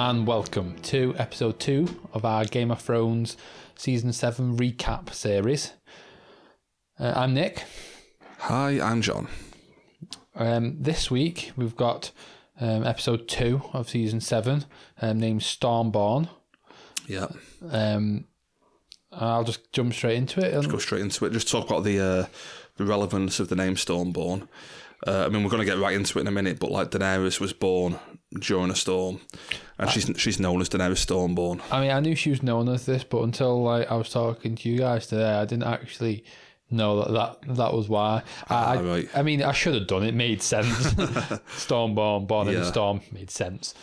and welcome to episode two of our Game of Thrones season seven recap series. Uh, I'm Nick. Hi, I'm John. Um, this week we've got um, episode two of season seven, um, named Stormborn. Yeah, Um, I'll just jump straight into it. Just go straight into it. Just talk about the uh, the relevance of the name Stormborn. Uh, I mean, we're going to get right into it in a minute, but like Daenerys was born during a storm, and she's she's known as Daenerys Stormborn. I mean, I knew she was known as this, but until like I was talking to you guys today, I didn't actually know that that, that was why. I, Ah, right. I mean, I should have done it. Made sense. Stormborn, born in a storm, made sense.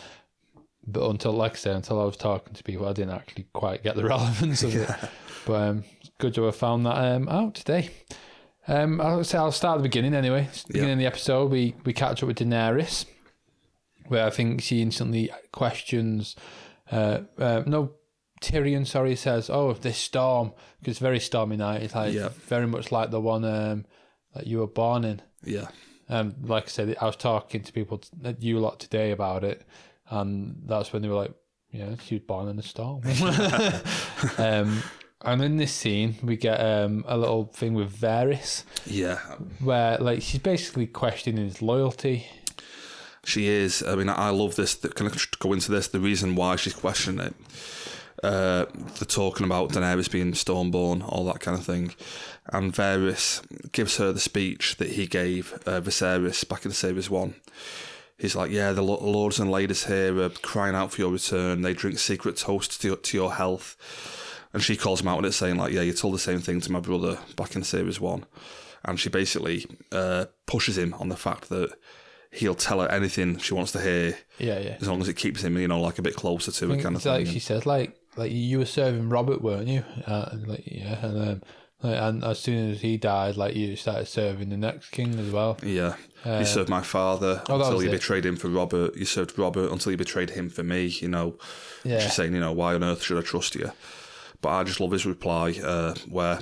But until, like I say, until I was talking to people, I didn't actually quite get the relevance of it. But um, good to have found that um, out today. Um, I'll say I'll start at the beginning anyway. Beginning of the episode, we we catch up with Daenerys, where I think she instantly questions. Uh, uh, no, Tyrion, sorry, says, "Oh, if this storm, because it's very stormy night. It's like Yeah. very much like the one um, that you were born in." Yeah, Um, like I said, I was talking to people, t- you lot today about it, and that's when they were like, "Yeah, she was born in a storm." um, and in this scene, we get um, a little thing with Varys, yeah, where like she's basically questioning his loyalty. She is. I mean, I love this. Can I go into this? The reason why she's questioning it. Uh, they're talking about Daenerys being Stormborn, all that kind of thing, and Varys gives her the speech that he gave uh, Viserys back in Series One. He's like, yeah, the lords and ladies here are crying out for your return. They drink secret toasts to your, to your health. And she calls him out on it, saying, like, yeah, you told the same thing to my brother back in Series 1. And she basically uh, pushes him on the fact that he'll tell her anything she wants to hear Yeah, yeah. as long as it keeps him, you know, like a bit closer to her kind of It's thing. like she says, like, like you were serving Robert, weren't you? Uh, and like, yeah, and um, like, and as soon as he died, like you started serving the next king as well. yeah. you served my father oh, until you it. betrayed him for Robert. You served Robert until you betrayed him for me, you know. Yeah. She's saying, you know, why on earth should I trust you? But I just love his reply, uh, where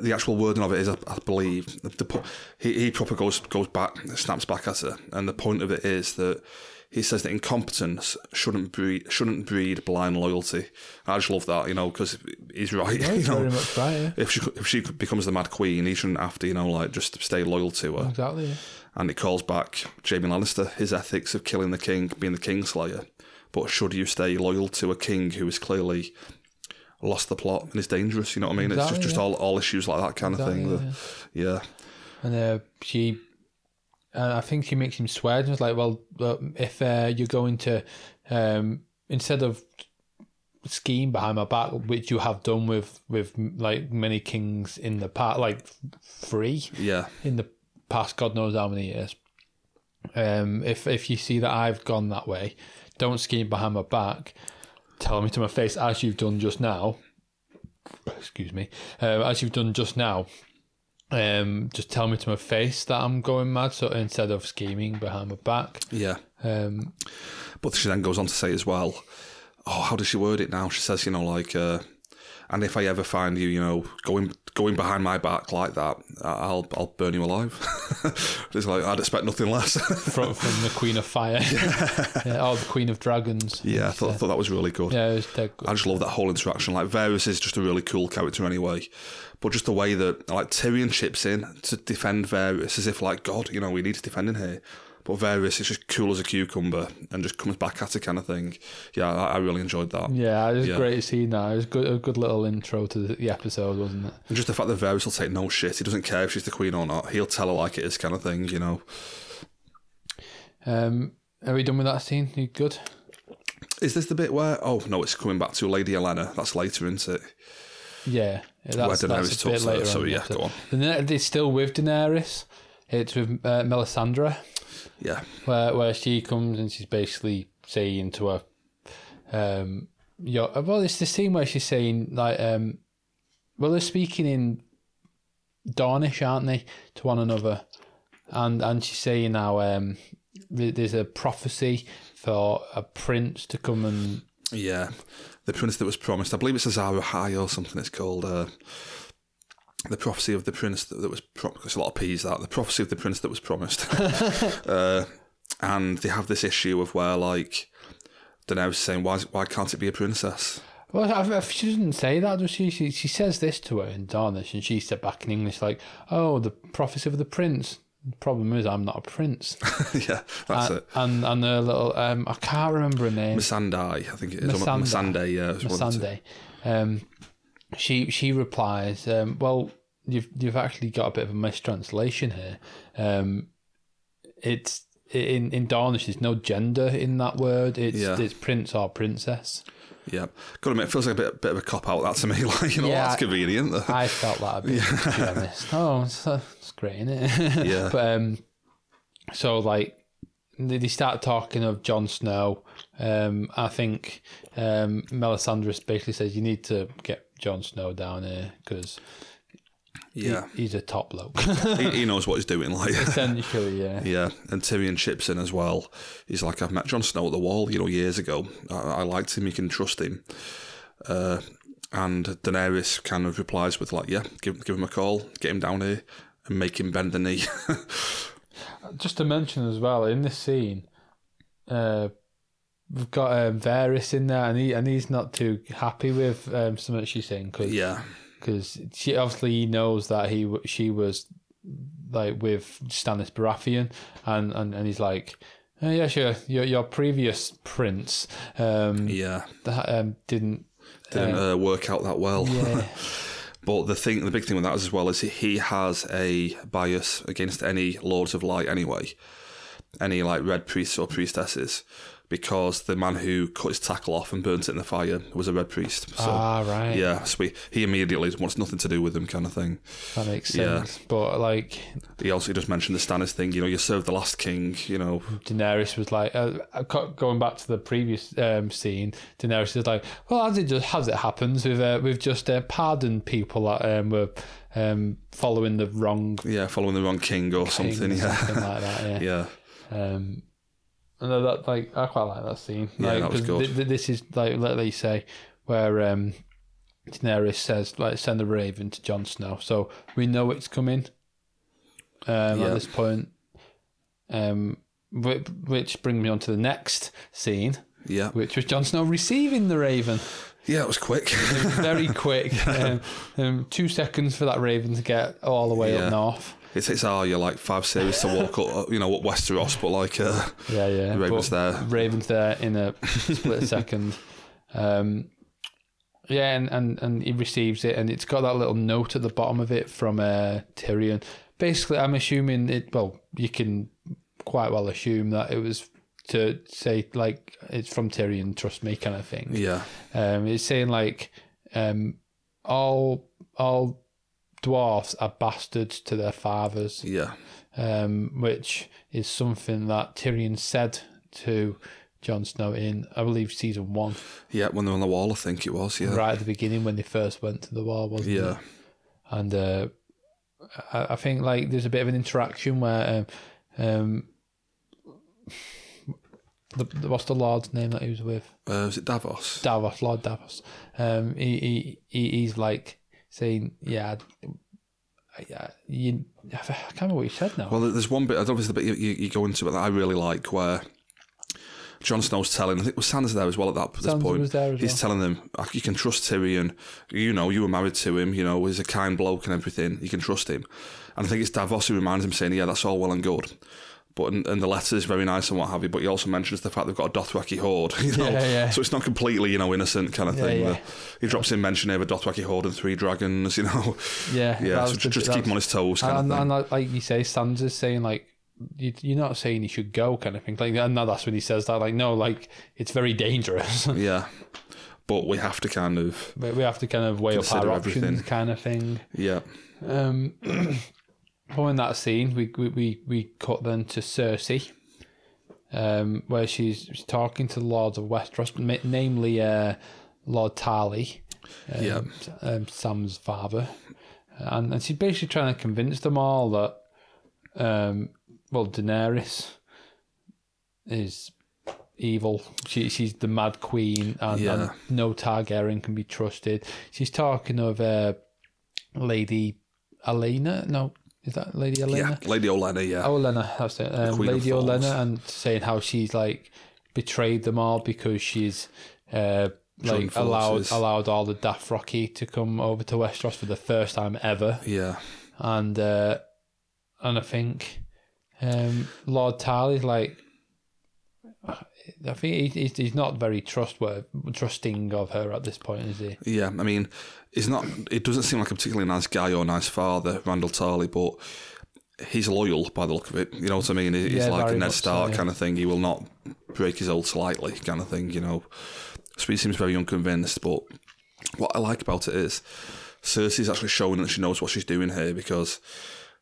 the actual wording of it is, I, I believe, the, the, he, he proper goes goes back, snaps back at her, and the point of it is that he says that incompetence shouldn't breed shouldn't breed blind loyalty. I just love that, you know, because he's right. Yeah, you know, very much right. Yeah. if she if she becomes the Mad Queen, he shouldn't have to, you know, like just stay loyal to her. Exactly. Yeah. And it calls back Jaime Lannister, his ethics of killing the king, being the Kingslayer. But should you stay loyal to a king who is clearly lost the plot and is dangerous? You know what I mean? Exactly, it's just, just yeah. all, all issues like that kind of thing. Exactly, that- yeah. And uh, she, uh, I think she makes him swear. And it's like, well, if uh, you're going to, um, instead of scheme behind my back, which you have done with with like many kings in the past, like three yeah, in the past, God knows how many years. Um, if if you see that I've gone that way, don't scheme behind my back. Tell me to my face, as you've done just now. Excuse me, uh, as you've done just now. Um, just tell me to my face that I'm going mad. So instead of scheming behind my back, yeah. um, But she then goes on to say as well, oh, how does she word it now? She says, you know, like, uh, and if I ever find you, you know, going going behind my back like that, I'll I'll burn you alive. it's like I'd expect nothing less. from from the Queen of Fire, yeah, or the Queen of Dragons. yeah, I thought, I thought that was really good. yeah, it was dead good. I just love that whole interaction. Like Varys is just a really cool character anyway, but just the way that like Tyrion chips in to defend Varys as if like God, you know, we need to defend him here. But Varys is just cool as a cucumber and just comes back at it kind of thing. Yeah, I, I really enjoyed that. Yeah, it was Yeah. great to see that. It was good, a good little intro to the, the episode, wasn't it? And just the fact that Varys will take no shit. He doesn't care if she's the queen or not. He'll tell her like it is kind of thing, you know. Um, are we done with that scene? You good? Is this the bit where? Oh no, it's coming back to Lady Helena. That's later, isn't it? Yeah, that's, Daenerys that's a bit talks to her. later. So, on in the yeah, go on. It's still with Daenerys. It's with uh, Melisandre, Yeah, where where she comes and she's basically saying to her, um, "You're well." It's the scene where she's saying like, um, well, they're speaking in Dornish, aren't they, to one another, and and she's saying now, um, there's a prophecy for a prince to come and yeah. The prince that was promised. I believe it's Azor Ahai or something. It's called. Uh, the prophecy of the prince that, that was promised. There's a lot of peas that the prophecy of the prince that was promised, uh, and they have this issue of where like Daenerys is saying, "Why why can't it be a princess?" Well, I, I, she doesn't say that, does she? she? She says this to her in Danish, and she said back in English, like, "Oh, the prophecy of the prince." The problem is, I'm not a prince. yeah, that's and, it. And and her little, um, I can't remember her name. Missandei, I think it is. Missandei, yeah. it's one of the two. Sunday. Um, she she replies, um, "Well, you've you've actually got a bit of a mistranslation here. Um, it's in in Danish. There's no gender in that word. It's Yeah. it's prince or princess. Yeah, got to admit, it feels like a bit, bit of a cop out that to me. Like, you know, Yeah, that's convenient. I felt that a bit. To be honest, oh, it's, uh, it's great, isn't it? Yeah. but um, so like they they start talking of Jon Snow. Um, I think um, Melisandre basically says you need to get Jon Snow down here because yeah, he's a top bloke. he, he knows what he's doing. Like, Essentially, yeah. yeah, and Tyrion chips in as well. He's like, I've met Jon Snow at the Wall, you know, years ago. I, I liked him. You can trust him. Uh, and Daenerys kind of replies with like, yeah, give give him a call, get him down here, and make him bend the knee. Just to mention as well, in this scene, uh, we've got um, Varys in there, and he and he's not too happy with um, something she's saying because yeah, because she obviously he knows that he she was like with Stannis Baratheon, and and, and he's like. Oh, yeah, sure. Your your previous prince um, yeah, that um, didn't. didn't uh, work out that well. Yeah, But the thing, the big thing with that as well is he has a bias against any lords of light anyway, any like red priests or priestesses, because the man who cut his tackle off and burnt it in the fire was a red priest. So ah, right. yeah, so he, he immediately wants nothing to do with them, kind of thing. that makes sense. Yeah. But like, He also just mentioned the Stannis thing. You know, you served the last king. You know, Daenerys was like, uh, uh, going back to the previous um, scene, Daenerys is like, well, as it just as it happens, we've uh, we've just uh, pardoned people that um, were um, following the wrong yeah, following the wrong king or thing something. or Yeah, something like that. Yeah. yeah, Um, and that like I quite like that scene. Yeah, like, that was good. thi- thi- this is like let me say where um, Daenerys says like send the raven to Jon Snow, so we know it's coming. Um, Yeah. At this point, um, which, which brings me on to the next scene, yeah, which was Jon Snow receiving the raven. yeah. It was quick. It was very quick. Um, um, two seconds for that raven to get all the way Yeah. up north. It takes our you like five series to walk up, you know, up Westeros, but like, uh, Yeah, yeah. Raven's but there. Raven's there in a split second. Um, yeah, and, and, and he receives it, and it's got that little note at the bottom of it from uh, Tyrion. Basically, I'm assuming it. Well, you can quite well assume that it was to say like it's from Tyrion. Trust me, kind of thing. yeah, Um, it's saying like um, all all dwarfs are bastards to their fathers yeah, um, which is something that Tyrion said to Jon Snow in, I believe, season one, yeah. When they're on the wall, I think it was. Yeah, right at the beginning when they first went to the wall, wasn't yeah, it? Yeah. And uh, I, I think like there's a bit of an interaction where um, um, the, the what's the lord's name that he was with? Uh, was it Davos? Davos, Lord Davos. Um, he, he, he he's like saying, yeah. Yeah, you. I can't remember what he said now. Well, there's one bit. I don't know if it's the bit you, you, you go into, but that I really like where Jon Snow's telling. I think was Sansa there as well at that this Sansa point. was there as He's telling them "Ah, you can trust Tyrion. You know, you were married to him. You know, he's a kind bloke and everything. You can trust him. And I think it's Davos who reminds him, saying, "Yeah, that's all well and good." But in, and the letter is very nice and what have you. But he also mentions the fact they've got a Dothraki horde. You know, Yeah, yeah. so it's not completely you know innocent kind of Yeah, thing. yeah. He drops in mention of a Dothraki horde and three dragons. You know, yeah, yeah. So the- just, just keep him on his toes, kind and, of thing. and like, you say, Sansa's saying like you, you're not saying he should go, kind of thing. Like, and now that's when he says that. Like, no, like it's very dangerous. yeah, but we have to kind of we have to kind of weigh up our options, everything. kind of thing. yeah. Um, following that scene, we we we, we cut then to Cersei, um, where she's, she's talking to the lords of Westeros, ma- namely uh, Lord Tarly, um, Yeah. um, Sam's father, and and she's basically trying to convince them all that, um, well, Daenerys is evil. She she's the Mad Queen, and, Yeah. and no Targaryen can be trusted. She's talking of uh, Lady Elena. No, is that Lady Elena? Yeah, Lady Olenna, yeah. Oh, Elena, that's it. Um, Lady. Olenna, and saying how she's like betrayed them all because she's uh, like allowed allowed all the Dothraki to come over to Westeros for the first time ever, Yeah. and uh, and I think um, Lord Tarly's like. I think he's, he's not very trustworthy, trusting of her at this point, is he? Yeah, I mean, he's not. It doesn't seem like a particularly nice guy or nice father, Randall Tarly, but he's loyal by the look of it. You know what I mean? He's Yeah, like a Ned much so, Stark yeah. kind of thing. He will not break his oath slightly, kind of thing. You know, so he seems very unconvinced. But what I like about it is Cersei's actually showing that she knows what she's doing here because.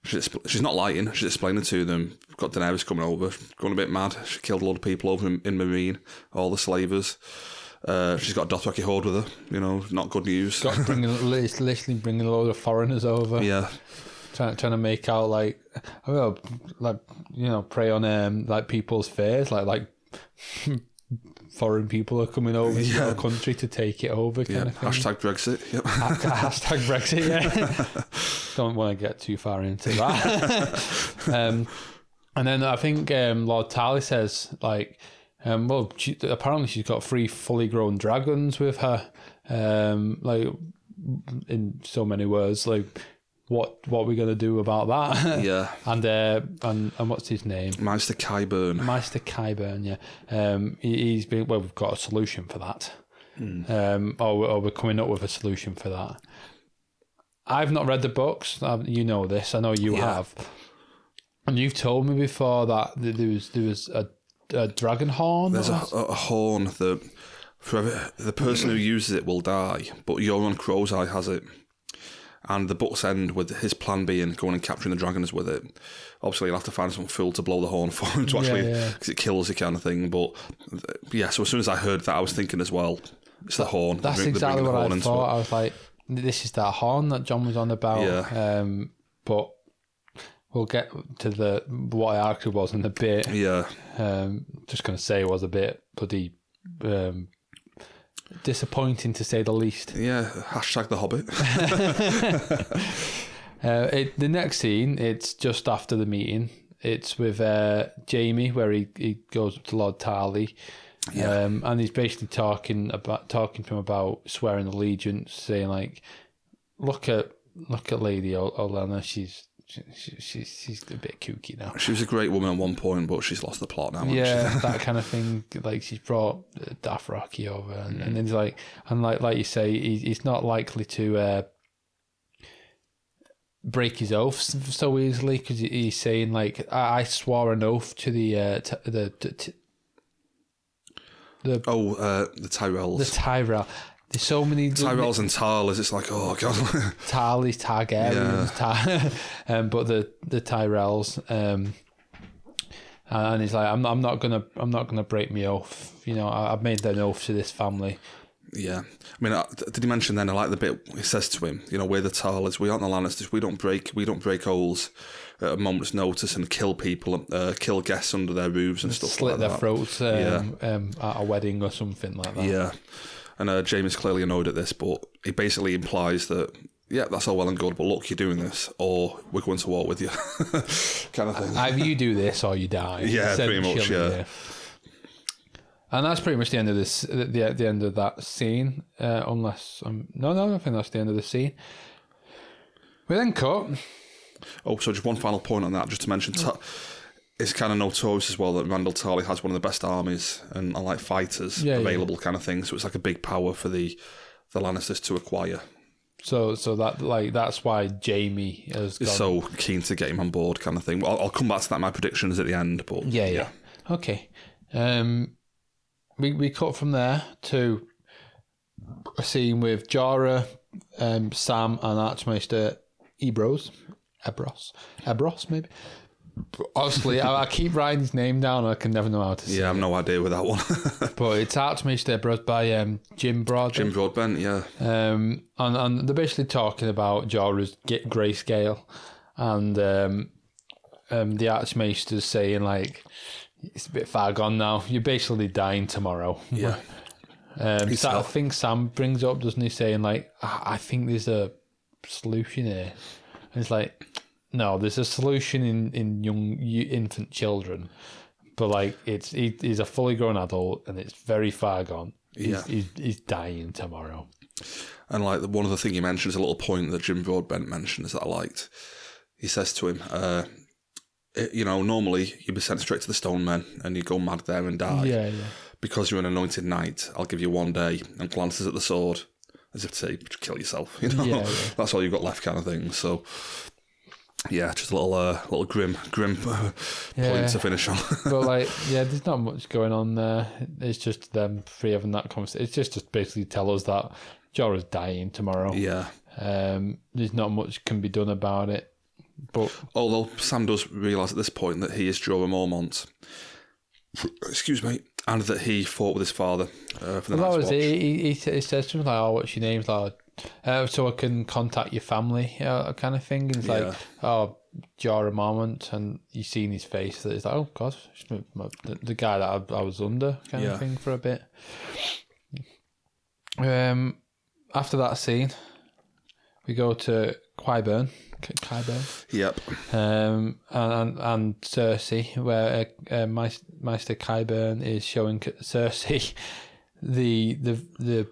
She's, she's not lying. She's explaining to them. Got Daenerys coming over, going a bit mad. She killed a lot of people over in, in Meereen, all the slavers. Uh, she's got a Dothraki horde with her. You know, not good news. Got bringing literally bringing a load of foreigners over. yeah, trying trying to make out like I know, like you know, prey on um like people's fears, like like foreign people are coming over to our country to take it over, kind yeah. of thing. Hashtag Brexit. Yep. Hashtag Brexit. Yeah, don't want to get too far into that. um, and then I think um, Lord Tarly says like, um, well, she, apparently she's got three fully grown dragons with her. Um, like in so many words, like what what we gonna do about that? yeah. and uh, and and what's his name? Maester Qyburn. Maester Qyburn, yeah. Um, he, he's been well. We've got a solution for that. Um, or, we're- or we're coming up with a solution for that. I've not read the books. i you know this. I know you Yeah. have. And you've told me before that there was there was a, a dragon horn. There's a, a horn that forever, the person who uses it will die, but Euron Crowseye has it. And the books end with his plan being going and capturing the dragons with it. Obviously, you'll have to find some fool to blow the horn for him to actually, yeah. because it kills you kind of thing. But yeah, so as soon as I heard that, I was thinking as well, it's the horn. That's bring- exactly what I thought. I was like, this is that horn that John was on about. Yeah. Um, but we'll get to the what it actually was in a bit. Yeah, Um, just going to say it was a bit bloody um, disappointing to say the least. yeah. Hashtag the Hobbit. Uh, it, the next scene, it's just after the meeting. It's with uh, Jaime, where he, he goes up to Lord Tarly, um, and he's basically talking about talking to him about swearing allegiance, saying like, "Look at look at Lady Ol- Olenna, she's she, she, she's she's a bit kooky now." she was a great woman at one point, but she's lost the plot now. Yeah, that kind of thing. Like she's brought uh, Dothraki over, and, and then he's like, and like like you say, he, he's not likely to uh, break his oaths so easily because he's saying like, I, I swore an oath to the uh, t- the t- the Oh, uh, the Tyrells. the Tyrell. There's so many Tyrells and Tarlers, it's like, oh, God. Tarlys, Targaryens, Tar- um, but the the Tyrells, um, and he's like, I'm I'm not gonna I'm not gonna break my oath. You know, I, I've made an oath to this family. Yeah, I mean, uh, did he mention then? I like the bit he says to him. You know, we're the Tarlers. We aren't the Lannisters. We don't break. We don't break holes at a moment's notice and kill people, uh, kill guests under their roofs and stuff Slit like their that. throats um, um, at a wedding or something like that. Yeah, and uh, Jaime's clearly annoyed at this, but he basically implies that. Yeah, that's all well and good, but look, you're doing this, or we're going to war with you, kind of thing. Either you do this or you die. Yeah, pretty much, yeah. And that's pretty much the end of this. The the, the end of that scene. Uh, unless um, no, no, I think that's the end of the scene. We then cut. Oh, so just one final point on that, just to mention, Ta- it's kind of notorious as well that Randall Tarly has one of the best armies and, and like fighters Yeah, yeah. available, kind of thing. So it's like a big power for the the Lannisters to acquire. So so that like that's why Jaime has Is so keen to get him on board, kind of thing. Well, I'll, I'll come back to that. in My predictions at the end, but yeah, yeah, Okay. Um, we we cut from there to a scene with Jorah, um, Sam, and Archmaester Ebros, Ebros, Ebros maybe. Honestly, I, I keep writing his name down. and I can never know how to say. yeah, I've no idea with that one. But it's Archmaester Ebros by um, Jim Broadbent. Jim Broadbent, yeah, Um, and, and they're basically talking about Jorah's get grayscale, and um, um, the Archmaester's saying like, "It's a bit far gone now. You're basically dying tomorrow." yeah, Um, so I think Sam brings up, doesn't he, saying like, "I I think there's a solution here," and it's like, "No, there's a solution in in young infant children." but like it's he, he's a fully grown adult and it's very far gone. He's, Yeah. he's, he's dying tomorrow. And like the- one of the thing he mentions, a little point that Jim Broadbent mentions that I liked. He says to him, uh, it- "You know, normally you'd be sent straight to the Stone Men and you'd go mad there and die. Yeah, yeah. Because you're an anointed knight, I'll give you one day." And glances at the sword, as if to say, "Kill yourself." You know, Yeah, yeah. that's all you've got left, kind of thing. So. Yeah, just a little, uh, little grim, grim uh, Yeah. point to finish on. but like, yeah, there's not much going on there. It's just them three having that conversation. It's just to basically tell us that Jorah's dying tomorrow. yeah, Um, there's not much can be done about it. But Although Sam does realise at this point that he is Jorah Mormont, excuse me, and that he fought with his father uh, for the well, that Night's Watch. He, he, he says something like, "Oh, what's your name?" Like, uh, so I can contact your family, uh, kind of thing. And it's Yeah. like, "Oh, Jorah Mormont," and you see in his face that it's like, "Oh God, it's my, my, the, the guy that I, I was under," kind Yeah. of thing for a bit. Um, after that scene, we go to Qyburn. Q- Qyburn. Yep. um, and, and and Cersei, where uh, uh, Meis- Maester Qyburn is showing Cersei the the the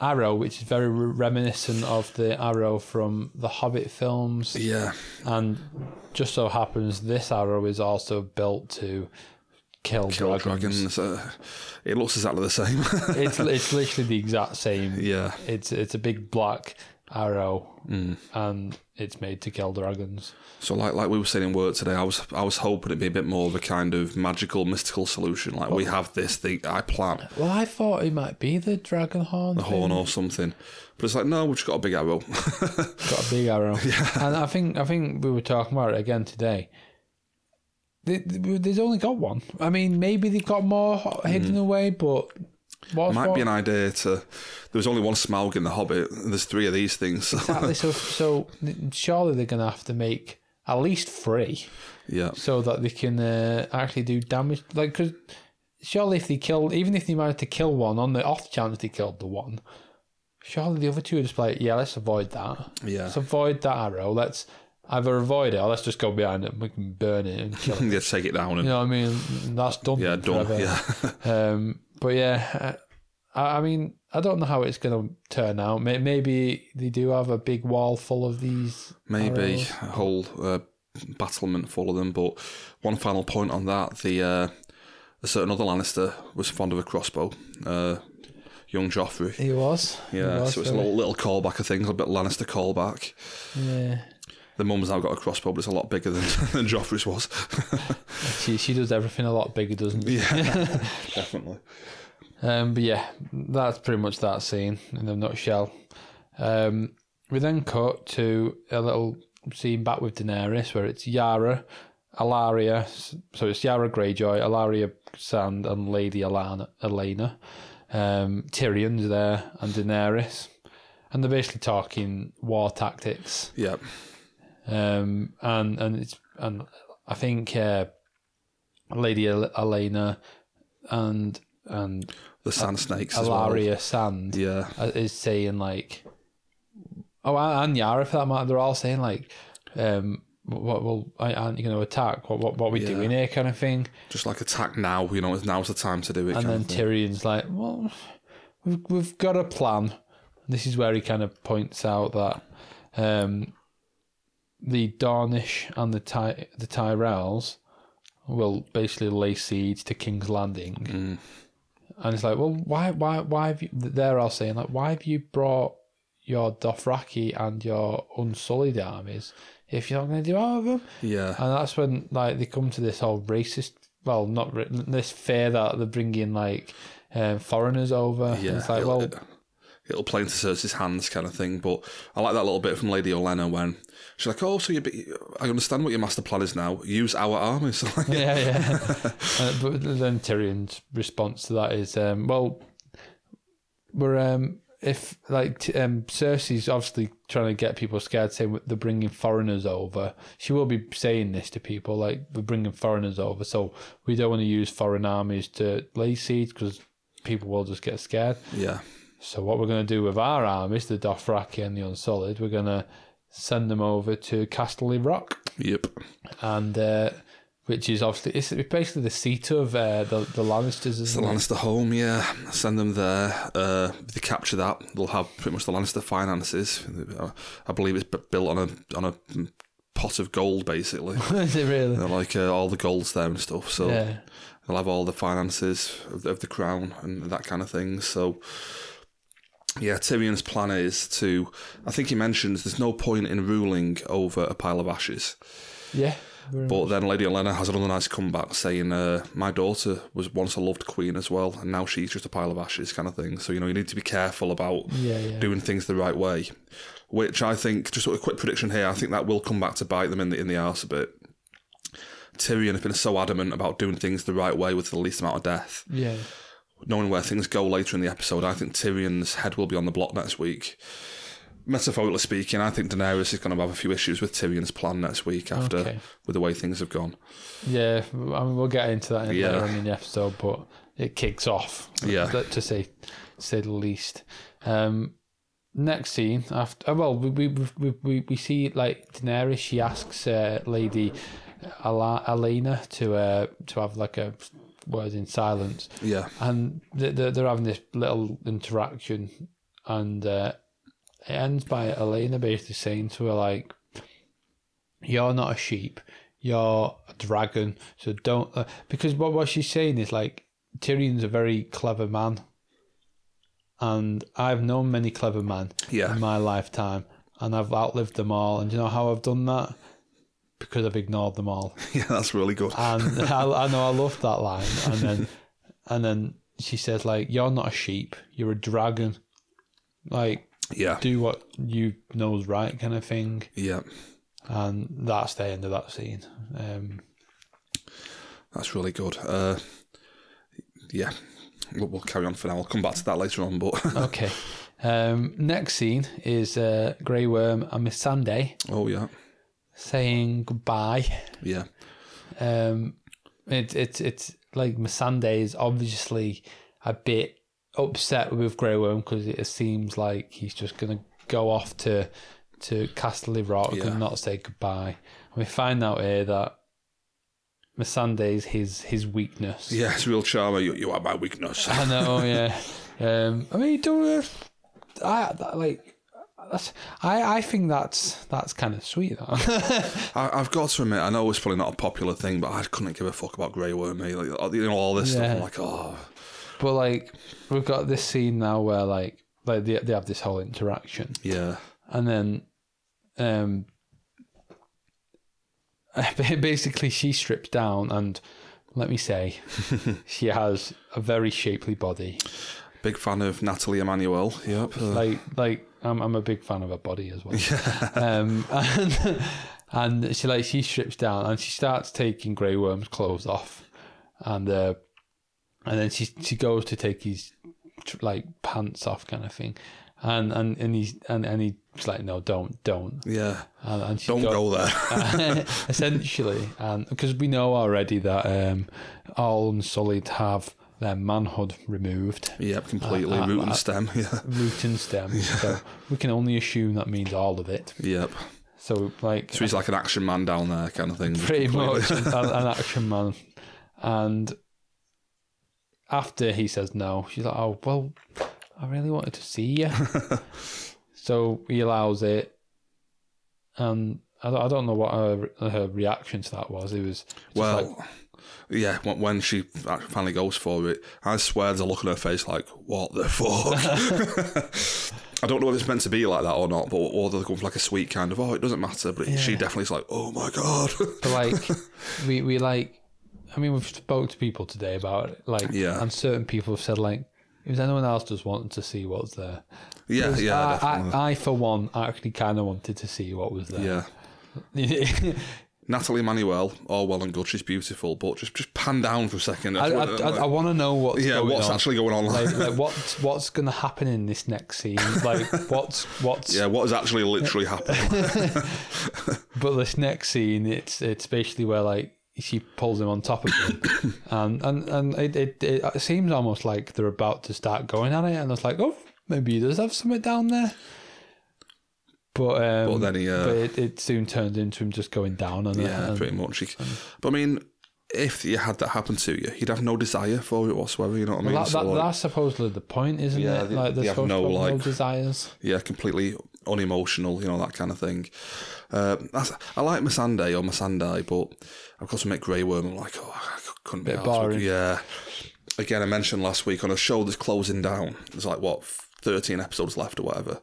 arrow, which is very re- reminiscent of the arrow from the Hobbit films, Yeah. and just so happens this arrow is also built to kill, Kill dragons. dragons. Uh, it looks exactly the same. It's it's literally the exact same. yeah. It's it's a big black arrow, Mm. and it's made to kill dragons. So like like we were saying in work today, I was I was hoping it'd be a bit more of a kind of magical, mystical solution. Like we have this thing, I plan Well, I thought it might be the dragon horn. a horn or something, but it's like no, we've just got a big arrow. got a big arrow. yeah. And I think I think we were talking about it again today. They, they- there's only got one. I mean, maybe they've got more hidden away, but Might what, be an idea to. There was only one Smaug in the Hobbit. and There's three of these things. So. exactly so. So surely they're gonna have to make at least three yeah. so that they can uh, actually do damage. Like, because surely if they kill, even if they managed to kill one on the off chance they killed the one, surely the other two are just like, yeah, let's avoid that. Yeah. Let's avoid that arrow. Let's either avoid it or let's just go behind it and we can burn it and kill it. yeah, take it down and You know what I mean? That's done. yeah, done. forever. Yeah. Um, but yeah, I, I mean, I don't know how it's going to turn out. Maybe they do have a big wall full of these. Maybe arrows. a whole uh, battlement full of them. But one final point on that: the uh, a certain other Lannister was fond of a crossbow. Uh, young Joffrey. He was. He Yeah, was so it's a little little callback. I think a bit of Lannister callback. Yeah. The mum's now got a crossbow, but it's a lot bigger than, than Joffrey's was. She she does everything a lot bigger, doesn't she? yeah, definitely. Um, but yeah, that's pretty much that scene in a nutshell. Um, we then cut to a little scene back with Daenerys where it's Yara, Ellaria, so it's Yara Greyjoy, Ellaria Sand, and Lady Alana, Elena. Um, Tyrion's there and Daenerys, and they're basically talking war tactics. Yeah, Um, and and it's and I think uh, Lady El- Elena and and the sand snakes as well. Ellaria Sand Yeah, uh, is saying like, oh, and Yara for that matter, they're all saying like, um, what well, aren't you going to attack? What what what we Yeah. doing here, kind of thing. just like attack now. You know, now's the time to do it. And then. Tyrion's like, well, we've we've got a plan. This is where he kind of points out that, um, the Darnish and the Ty- the Tyrells will basically lay siege to King's Landing. Mm. And it's like, well, why, why, why have you? They're all saying like, why have you brought your Dothraki and your Unsullied armies if you're not going to do all of them? yeah, And that's when like they come to this whole racist, well, not this fear that they're bringing like um, foreigners over. yeah. it's like, it'll, well, it'll play into Cersei's hands, kind of thing. But I like that little bit from Lady Olenna when she's like, "Oh, so you, be, I understand what your master plan is now. Use our armies." yeah, yeah. uh, but then Tyrion's response to that is, um, well, we're um, if like t- um, Cersei's obviously trying to get people scared, saying they're bringing foreigners over. She will be saying this to people like we're bringing foreigners over, so we don't want to use foreign armies to lay siege because people will just get scared. yeah, So what we're going to do with our armies, the Dothraki and the Unsullied, we're going to send them over to Casterly Rock yep, and uh, which is obviously it's basically the seat of uh, the the Lannisters. The Isn't it? Lannister home, yeah. Send them there. Uh, if they capture that, they'll have pretty much the Lannister finances. I believe it's built on a on a pot of gold, basically. is it really? They're like uh, all the gold's there and stuff. So Yeah. they'll have all the finances of, of the crown and that kind of thing. So. Yeah, Tyrion's plan is to. I think he mentions there's no point in ruling over a pile of ashes. Yeah. But then Lady Elena has another nice comeback saying, uh, My daughter was once a loved queen as well, and now she's just a pile of ashes, kind of thing. So, you know, you need to be careful about Yeah, yeah. doing things the right way. Which I think, just a quick prediction here, I think that will come back to bite them in the, in the arse a bit. Tyrion has been so adamant about doing things the right way with the least amount of death. Yeah. Knowing where things go later in the episode, I think Tyrion's head will be on the block next week. Metaphorically speaking, I think Daenerys is going to have a few issues with Tyrion's plan next week after Okay. with the way things have gone. Yeah, I mean, we'll get into that Yeah. later on in the episode, but it kicks off. Yeah. to say, to say the least. Um, next scene after, uh, well, we we we we, we see like Daenerys. She asks uh, Lady Elena to uh to have like a word in silence, Yeah, and they- they're, they're having this little interaction, and uh, it ends by Elena basically saying to her like, "You're not a sheep, you're a dragon, so don't." Uh, because what what she's saying is like Tyrion's a very clever man, and I've known many clever men yeah, in my lifetime, and I've outlived them all. And do you know how I've done that? Because I've ignored them all yeah. That's really good. and I, I know I love that line. And then, and then she says like, "You're not a sheep. You're a dragon. Like, Yeah, do what you know's right, kind of thing." yeah. And that's the end of that scene. Um, That's really good. Uh, yeah, we'll, we'll carry on for now. I'll come back to that later on. But okay. Um, next scene is uh, Grey Worm and Missandei oh yeah, saying goodbye. yeah, Um, it, it's it's like Missandei is obviously a bit upset with Grey Worm because it seems like he's just going to go off to to Casterly Rock Yeah. and not say goodbye. And we find out here that Missandei is his his weakness. yeah. It's real charmer. You, you are my weakness. I know, yeah. Um, I mean, don't uh, I that, like. That's, I, I think that's that's kind of sweet. Though. I, I've got to admit, I know it's probably not a popular thing, but I couldn't give a fuck about Grey Worm. Me, like you know, all this stuff. I'm like, oh, But like we've got this scene now where like like they they have this whole interaction, yeah, and then um basically she strips down and let me say she has a very shapely body. big fan of Nathalie Emmanuel. Yep. Like like I'm I'm a big fan of her body as well. Um and and she like she strips down and she starts taking Grey Worm's clothes off, and uh and then she she goes to take his like pants off kind of thing, and and and he's and and he's like no don't don't yeah. and, and she Don't go- go there. essentially, and because we know already that um, all Unsullied have their manhood removed, yep, completely Uh, uh, root uh, and stem. Yeah. root and stem. So we can only assume that means all of it. Yep. So like So he's like an action man down there, kind of thing. pretty much an, an action man, and after he says no, she's like, "Oh well, I really wanted to see you." so he allows it, and I don't, I don't know what her, her reaction to that was. It was just Well, like, yeah, when, when she finally goes for it, I swear there's a look on her face like, what the fuck? I don't know if it's meant to be like that or not, but or they're going for like a sweet kind of, oh, it doesn't matter. But she Yeah. definitely is like, oh my God. but like we we like, I mean, we've spoke to people today about it, like, Yeah. and certain people have said like. If anyone else just wanted to see what's there, yeah, yeah, I, definitely. I, I, for one, actually kind of wanted to see what was there. yeah. Nathalie Emmanuel, all well and good, she's beautiful, but just just pan down for a second. I, I, I, I want to know what's yeah, what's on. actually going on? like, like what's what's going to happen in this next scene? Like what's what's yeah, what is actually literally happening? but this next scene, it's it's basically where like she pulls him on top of him, and and and it, it it seems almost like they're about to start going at it, and it's like oh maybe he does have something down there. But um, But then he, uh, but it, it soon turned into him just going down on it. Yeah, and- pretty much. He- But I mean, if you had that happen to you, you'd have no desire for it whatsoever. You know what I mean? That, So, that, like, that's supposedly the point, isn't Yeah, it? Like they have no, have no like- desires. yeah, completely unemotional, you know, that kind of thing. Uh, that's, I like Masande or Masandai, but I've got to make Grey Worm. I'm like, oh, I couldn't be boring. Yeah. Again, I mentioned last week on a show that's closing down. There's like, what, 13 episodes left or whatever.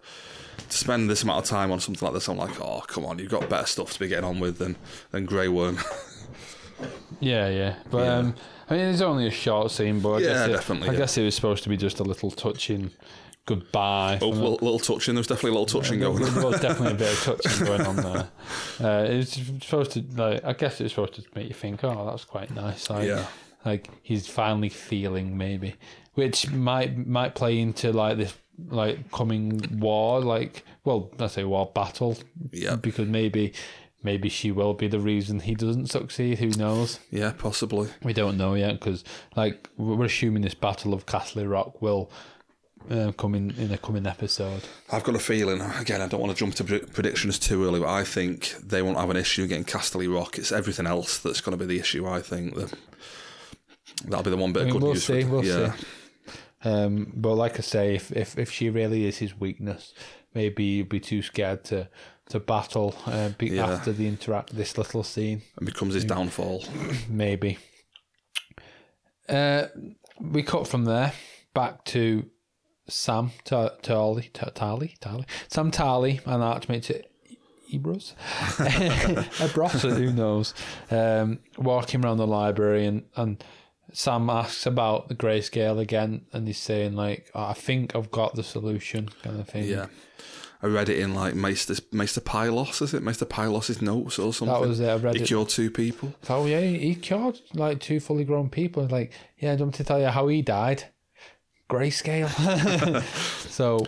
To spend this amount of time on something like this, I'm like, oh, come on, you've got better stuff to be getting on with than, than Grey Worm. Yeah, yeah. But Yeah. um, I mean, it's only a short scene, but I Yeah, guess it, definitely, I yeah. guess it was supposed to be just a little touching goodbye. oh, little, little touching. There's definitely a little touching There going there on. was definitely a bit of touching going on there. Uh, it was supposed to, like, I guess it was supposed to make you think, oh, that's quite nice. Like, Yeah. like he's finally feeling maybe, which might might play into like this like coming war, like well, let's say war battle. Yeah. Because maybe maybe she will be the reason he doesn't succeed. Who knows? Yeah, possibly. We don't know yet because like we're assuming this battle of Castle Rock will. Uh, come in in a coming episode. I've got a feeling, again, I don't want to jump to pre- predictions too early, but I think they won't have an issue getting Casterly Rock. It's everything else that's going to be the issue, I think. The, that'll be the one bit I mean, of good we'll news. see. We'll yeah. see. Um, but like I say, if, if if she really is his weakness, maybe you'd be too scared to to battle uh, be, Yeah. after the interact this little scene. And becomes his downfall. Maybe. Uh, we cut from there back to Sam Ta- Tarly, Ta- Tarly, Tarly, Sam Tarly, and Archmaester Ebros, Ebros, who knows? Um, walking around the library, and and Sam asks about the grayscale again, and he's saying like, "I think I've got the solution," kind of thing. Yeah. I read it in like Maester, Maester Pylos, is it? Maester Pylos' notes or something. That was it. I read he it. cured two people. Oh yeah, he cured like two fully grown people. Like, yeah, I don't want to tell you how he died. Grayscale. so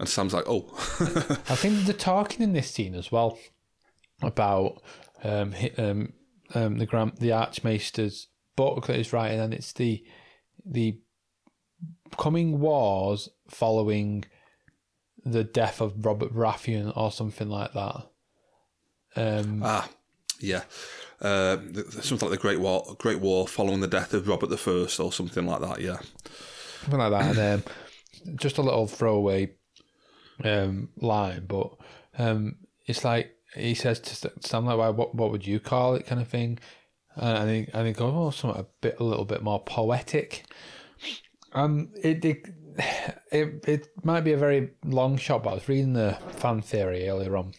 And Sam's like, oh, I think they're talking in this scene as well about um, um, um, the grand the Archmaester's book that he's writing, and it's the the coming wars following the death of Robert Baratheon or something like that. Um, ah, yeah. Uh, th- th- something like the Great War, Great War following the death of Robert the First or something like that, yeah. something like that. And um, just a little throwaway um, line, but um, it's like he says to St- Stan, like, "Why- "What what would you call it?" kind of thing. And I think I think oh, something a bit a little bit more poetic. Um, it it it, it might be a very long shot, but I was reading the fan theory earlier on,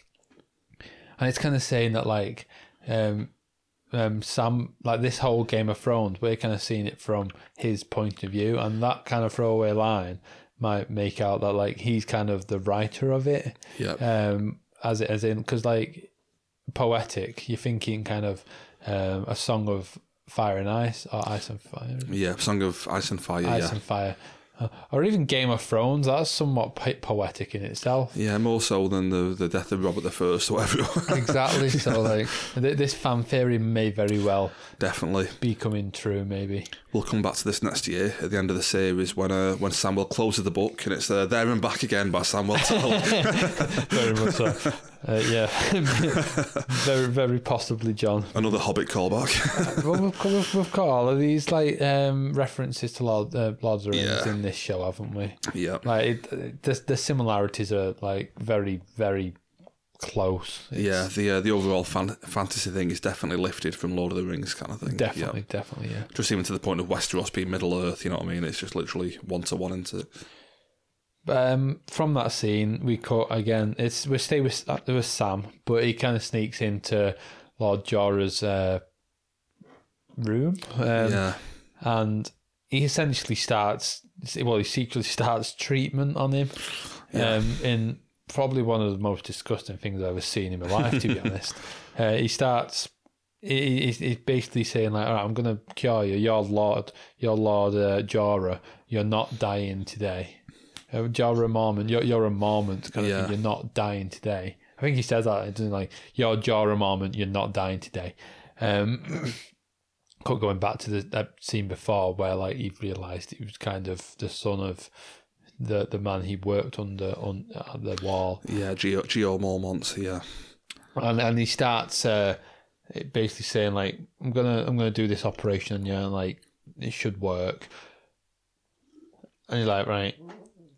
and it's kind of saying that like um um Sam like this whole Game of Thrones, we're kind of seeing it from his point of view, and that kind of throwaway line might make out that like he's kind of the writer of it, Yeah. um, as it as in because like poetic, you're thinking kind of um, a song of fire and ice or ice and fire, yeah, Song of Ice and Fire, ice yeah. and fire, or even Game of Thrones. That's somewhat poetic in itself. Yeah, more so than the, the death of Robert the First or whatever. exactly. So like th- this fan theory may very well Definitely. be coming true. Maybe. We'll come back to this next year at the end of the series when uh, when Samuel closes the book and it's uh, There and Back Again by Samuel Tell. Very much so. Uh, yeah, very, very possibly, John. Another Hobbit callback. Well, we've, got- we've, we've got all of these like um, references to Lord uh, Lords of the Rings Yeah. in this show, haven't we? yeah. Like it, it- the the similarities are like very, very close. It's Yeah, the uh, the overall fan- fantasy thing is definitely lifted from Lord of the Rings kind of thing. definitely, Yeah. definitely, yeah. Just even to the point of Westeros being Middle Earth, you know what I mean? It's just literally one to one into. Um, from that scene, we cut again. It's we stay with uh, with Sam, but he kind of sneaks into Lord Jorah's uh, room. Um, yeah. and he essentially starts well he secretly starts treatment on him Yeah. um, in probably one of the most disgusting things I've ever seen in my life to be honest uh, he starts he, he's, he's basically saying like all right I'm gonna cure you you're Lord you're Lord uh, Jorah you're not dying today uh, Jorah Mormont you're, you're a Mormont kind of Yeah. thing you're not dying today I think he says that it's like you're Jorah Mormont you're not dying today um going back to the that scene before where like he realised he was kind of the son of the the man he worked under on the wall Yeah, Jeor, Jeor Mormont, yeah. and and he starts uh basically saying like I'm gonna I'm gonna do this operation Yeah, and like it should work. And you're like, right,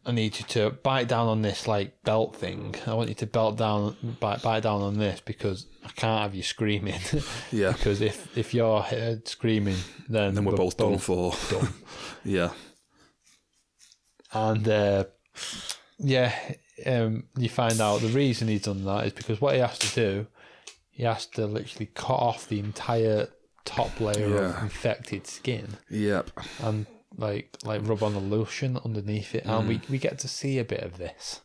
I need you to bite down on this like belt thing. I want you to belt down, bite, bite down on this because I can't have you screaming. Yeah. because if if you're heard screaming, then Then we're both done for. done. yeah. And uh, yeah, um, you find out the reason he's done that is because what he has to do, he has to literally cut off the entire top layer of infected skin Yep. and like like rub on the lotion underneath it, and we Mm. we get to see a bit of this,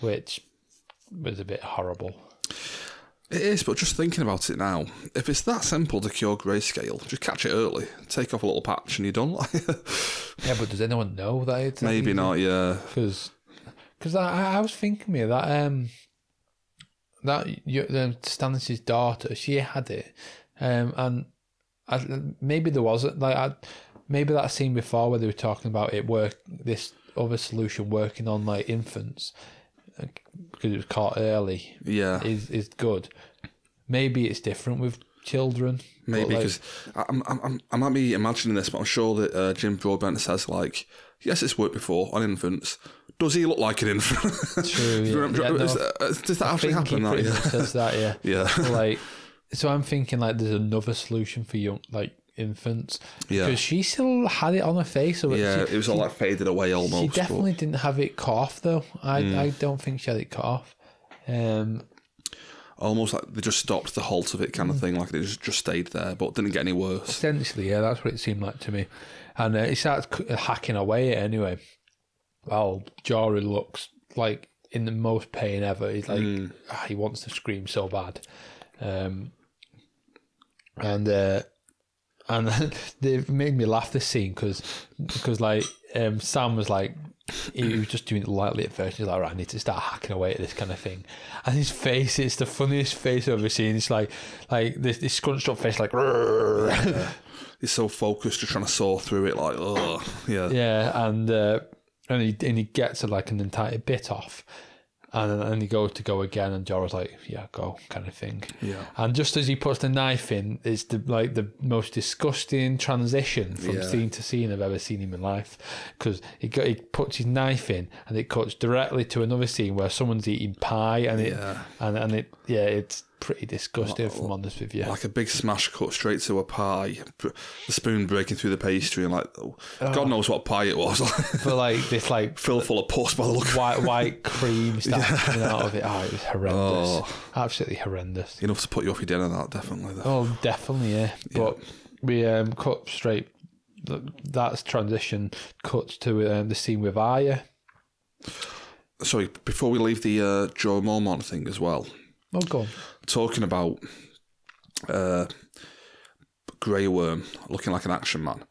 which was a bit horrible. It is, but just thinking about it now, if it's that simple to cure grayscale, just catch it early, take off a little patch, and you're done. Yeah, but does anyone know that it's Maybe not. Yeah. because because I, I was thinking me that um that you, the Stannis' daughter she had it um and I, maybe there wasn't like I, maybe that scene before where they were talking about it work this other solution working on like infants because it was caught early Yeah. is is good maybe it's different with children Maybe like, because I'm, I'm, I'm, I might be imagining this, but I'm sure that uh, Jim Broadbent says like, yes, it's worked before on infants. Does he look like an infant? True, yeah. remember- Yeah, no, is- uh, does that I actually happen? That, yeah. says that yeah yeah. like so I'm thinking like there's another solution for young like infants Yeah. because she still had it on her face so Yeah, she, it was all like faded away almost. she but- definitely didn't have it cut off though I Hmm. I don't think she had it cut off um almost like they just stopped the halt of it kind Mm. of thing, like they just, just stayed there, but didn't get any worse. essentially yeah that's what it seemed like to me and uh, he starts hacking away at anyway well Jorah looks like in the most pain ever he's like Hmm. ah, he wants to scream so bad um and uh and they've made me laugh this scene because because like um Sam was like he was just doing it lightly at first. He's like, right, I need to start hacking away at this kind of thing. And his face, it's the funniest face I've ever seen. It's like like this, this scrunched up face, like He's so focused, just trying to saw through it, like, oh, yeah. yeah, and uh, and he and he gets like an entire bit off. And and he goes to go again, and Jorah's like, "Yeah, go," kind of thing. Yeah. And just as he puts the knife in, it's the like the most disgusting transition from Yeah. scene to scene I've ever seen him in my life. Because he got, he puts his knife in, and it cuts directly to another scene where someone's eating pie, and it Yeah. and and it yeah, it's pretty disgusting. If I'm honest with you, Like a big smash cut straight to a pie, the spoon breaking through the pastry, and like, oh, God knows what pie it was. but like this like Filled full of pus by the look of white white cream started coming out of it. Oh, it was horrendous. Absolutely horrendous. Enough to put you off your dinner, that definitely. Though. Oh, definitely, yeah. But we um, cut straight. That's transition cuts to um, the scene with Arya. Sorry, before we leave the uh, Jorah Mormont thing as well, Oh, go on. Talking about uh, Grey Worm looking like an action man.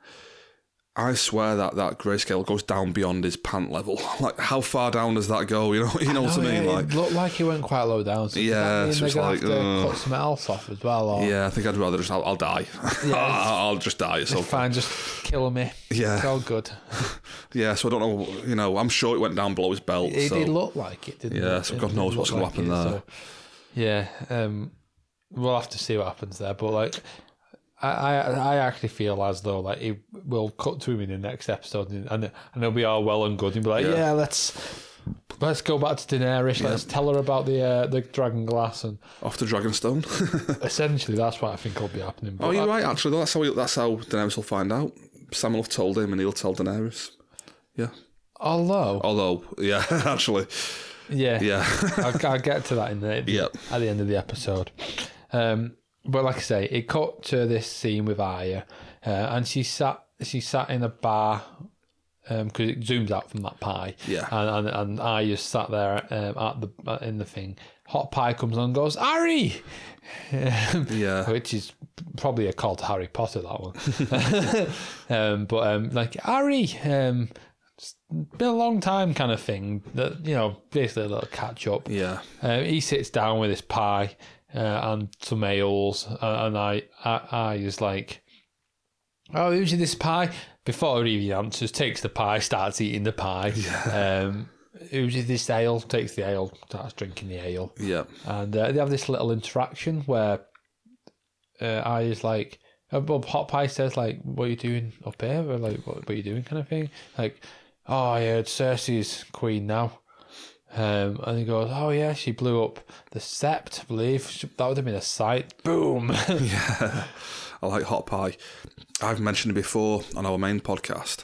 I swear that that grayscale goes down beyond his pant level. Like, how far down does that go? You know, you know what I mean? yeah, Like, it looked like he went quite low down. So Yeah, so it's like, have to uh, cut something else off as well. Or yeah, I think I'd rather just I'll, I'll die. I'll, I'll just die. So fine, just kill me. Yeah. It's all good. yeah, so I don't know. You know, I'm sure it went down below his belt. It so did look like it, didn't Yeah, it? so God knows what's look gonna happen there. so- yeah, um, we'll have to see what happens there. But like, I, I, I actually feel as though like it will cut to him in the next episode, and and, it'll be all well and good, and be like, Yeah. yeah, let's let's go back to Daenerys. Let's tell her about the uh, the dragon glass, and off to Dragonstone. essentially that's what I think will be happening. But oh, you're right. Actually, that's how he, that's how Daenerys will find out. Sam will have told him, and he'll tell Daenerys. Yeah. Although, Although, yeah, actually, yeah, yeah, I'll, I'll get to that in the Yep. at the end of the episode. Um, but like I say, it cut to this scene with Arya, uh, and she sat she sat in a bar um because it zooms out from that pie. Yeah. and and, and Arya sat there um, at the uh, in the thing. Hot pie comes on and goes, Harry, yeah. which is probably a call to Harry Potter that one. um, but um, like Harry, um, been a long time kind of thing. That you know, basically a little catch up. Yeah. Uh, he sits down with his pie uh, and some ales, and I, I, I is like, "Oh, who's this pie?" Before he even answers, takes the pie, starts eating the pie. Um, who's this ale? Takes the ale, starts drinking the ale, Yeah. and uh, they have this little interaction where uh, is like, well, Hot Pie says like, "What are you doing up here?" Or like, "What, what are you doing?" kind of thing. Like, oh, I heard Cersei's queen now. Um, and he goes, "Oh yeah, she blew up the Sept, I believe. That would have been a sight. Boom." Yeah, I like hot pie. I've mentioned it before on our main podcast.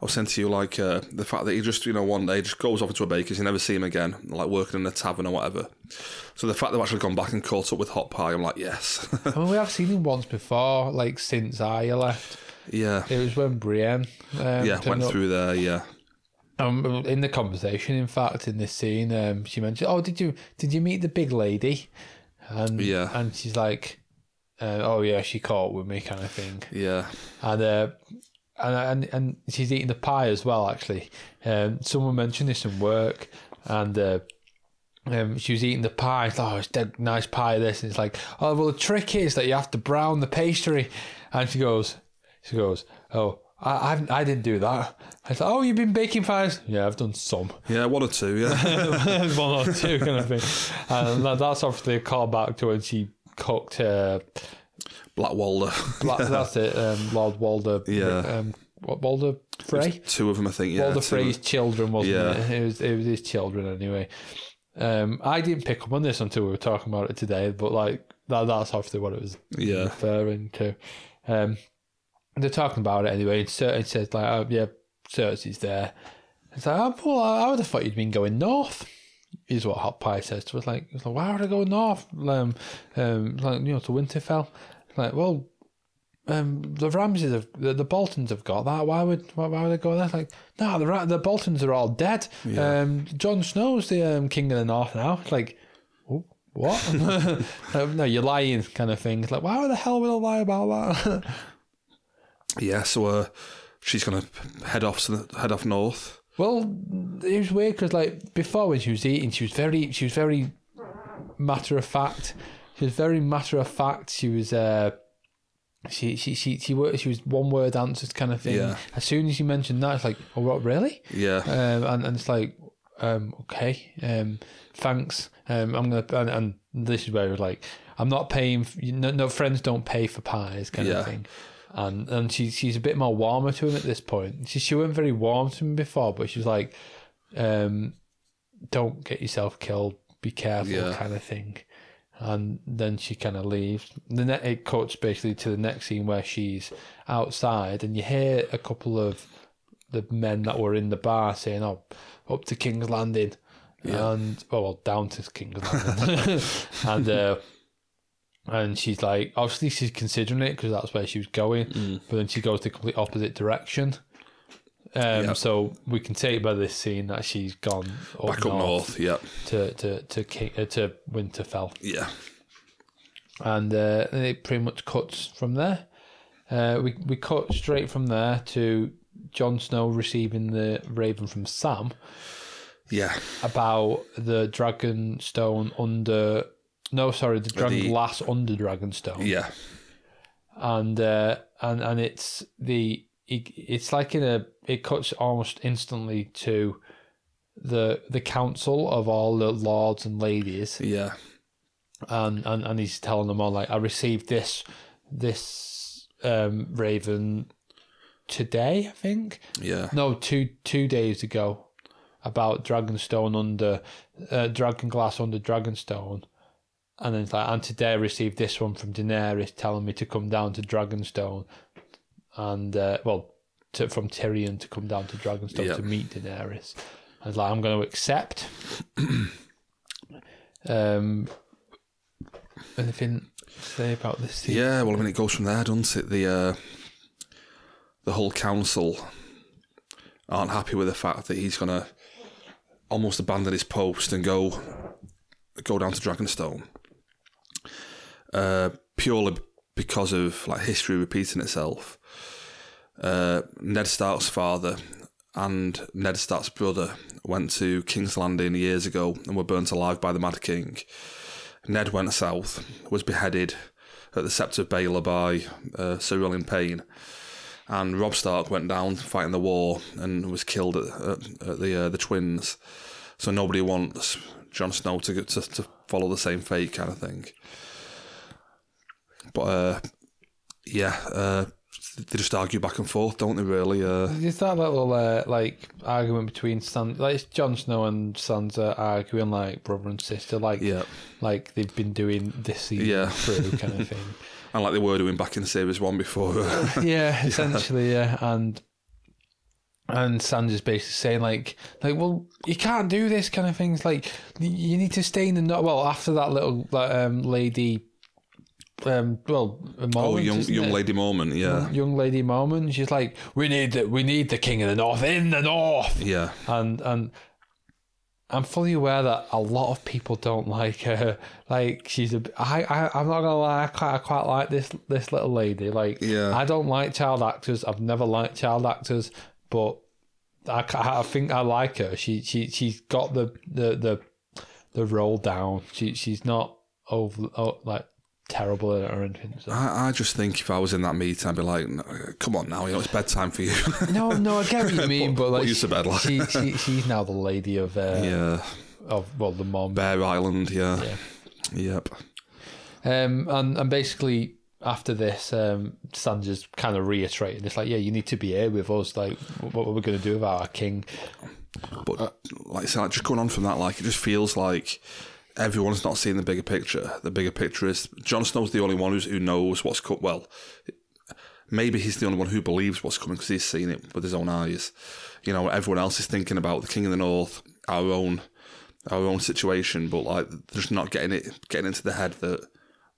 I was saying to you like uh, the fact that he just you know one day just goes off into a baker's, you never see him again, like working in a tavern or whatever. So the fact they've actually gone back and caught up with hot pie, I'm like yes, I mean, we have seen him once before, like since Arya left. yeah, It was when Brienne, um, yeah, went up. through there, yeah, Um, in the conversation, in fact, in this scene, um, she mentioned, "Oh, did you did you meet the big lady?" And Yeah. and she's like, uh, "Oh yeah, she caught with me," kind of thing. yeah, And uh, and and and she's eating the pie as well. Actually, um, someone mentioned this in work, and. Uh, um, she was eating the pie. It's like, oh, it's dead nice pie. This and it's like, oh, well, the trick is that you have to brown the pastry. And she goes, she goes, oh, I, I've, I didn't do that. I thought, oh, you've been baking pies? Yeah, I've done some, yeah, one or two, yeah, one or two kind of thing. And that, that's obviously a callback to when she cooked. Uh, Black Walder, Black, That's it, um, Lord Walder. Yeah. Um, what Walder Frey? two of them, I think, yeah, Walder Frey's children, wasn't Yeah. it? It was, it was his children anyway. Um, I didn't pick up on this until we were talking about it today, but like that, that's obviously what it was yeah, referring to. Um, they're talking about it anyway. And it says like, oh, yeah, Cersei's there. It's like, oh, well, I would have thought you'd been going north. Is what Hot Pie says to us. Like, it's like, why would I go north? Um, um, like you know, to Winterfell. Like, well, um, the Ramses have the, the Boltons have got that. Why would why, why would they go there? Like, no, the the Boltons are all dead. Um, Jon Snow's the um, king of the North now. It's like, oh, what? No, you're lying, kind of thing. It's like, why the hell would I lie about that? yeah. So uh, she's gonna head off to the, head off north. well, it was weird because like before when she was eating, she was very she was very matter of fact. She was very matter of fact. She was. Uh, she she she she. She was one word answers kind of thing. Yeah. As soon as you mentioned that, it's like, oh, what really? Yeah, Um, and and it's like, um, okay, um, thanks. Um, I'm gonna and, and this is where it was like, I'm not paying. f no, no friends don't pay for pies, kind Yeah. of thing. And and she she's a bit more warmer to him at this point. She she wasn't very warm to him before, but she was like, um, don't get yourself killed. Be careful, Yeah. kind of thing. And then she kind of leaves. The net it cuts basically to the next scene where she's outside, and you hear a couple of the men that were in the bar saying, "Oh, up to King's Landing," and oh, well, down to King's Landing, and uh, and she's like, obviously she's considering it because that's where she was going, but then she goes the complete opposite direction. Um, Yeah. so we can take by this scene that she's gone up back up north. Yeah, to to to King, uh, to Winterfell yeah, and uh, it pretty much cuts from there. Uh, we we cut straight from there to Jon Snow receiving the raven from Sam yeah, about the dragon stone under. No, sorry, the dragon The- glass under Dragonstone, yeah, and uh, and and it's the it, it's like in a it cuts almost instantly to the the council of all the lords and ladies. Yeah, and, and and he's telling them all like I received this this um raven today I think. Yeah, no two two days ago about Dragonstone under uh, Dragon Glass under Dragonstone and then it's like and today I received this one from Daenerys telling me to come down to Dragonstone and uh, well to, from Tyrion to come down to Dragonstone Yeah. to meet Daenerys I was like I'm going to accept um anything to say about this yeah. Well, I mean, it goes from there, doesn't it? The uh, the whole council aren't happy with the fact that he's gonna almost abandon his post and go go down to Dragonstone. Uh, purely because of like history repeating itself. Uh, Ned Stark's father and Ned Stark's brother went to King's Landing years ago and were burnt alive by the Mad King. Ned went south, was beheaded at the Sept of Baelor by uh, Sir Rowling Payne, and Robb Stark went down fighting the war and was killed at, at, at the uh, the twins. So nobody wants Jon Snow to, to to follow the same fate, kind of thing. But uh, yeah, uh, they just argue back and forth, don't they? Really? Uh, that little uh, like argument between San like it's Jon Snow and Sansa arguing like brother and sister, like yeah, like they've been doing this season Yeah. through kind of thing. and like they were doing back in series one before. yeah, essentially, yeah. And and Sansa's basically saying like like well you can't do this kind of things like you need to stay in the no well after that little that, um lady um well a oh, young young it? lady moment. Yeah, young lady moment she's like we need the, we need the king of the north in the north yeah, and and I'm fully aware that a lot of people don't like her. Like she's a, I, I, I'm not gonna lie, I quite, I quite like this this little lady. Like, Yeah. I don't like child actors. I've never liked child actors, but I, I think I like her. She, she, she's got the the the, the role down. She, she's not over oh, like terrible or anything. So. I, I just think if I was in that meeting, I'd be like, "Come on now, you know it's bedtime for you." No, no, I get what you mean, but like you to bed, like. she, she, she's now the lady of uh, yeah, of well the mom. Bear Island. Yeah, Yeah. yep. Um, and and basically after this, um, Sansa's kind of reiterating it's like, yeah, you need to be here with us. Like, what are we going to do about our king? But Uh, like I said, just going on from that, like it just feels like everyone's not seeing the bigger picture. The bigger picture is Jon Snow's the only one who's, who knows what's co- well. Maybe he's the only one who believes what's coming because he's seen it with his own eyes. You know, everyone else is thinking about the King of the North, our own, our own situation, but like they're just not getting it, getting into the head that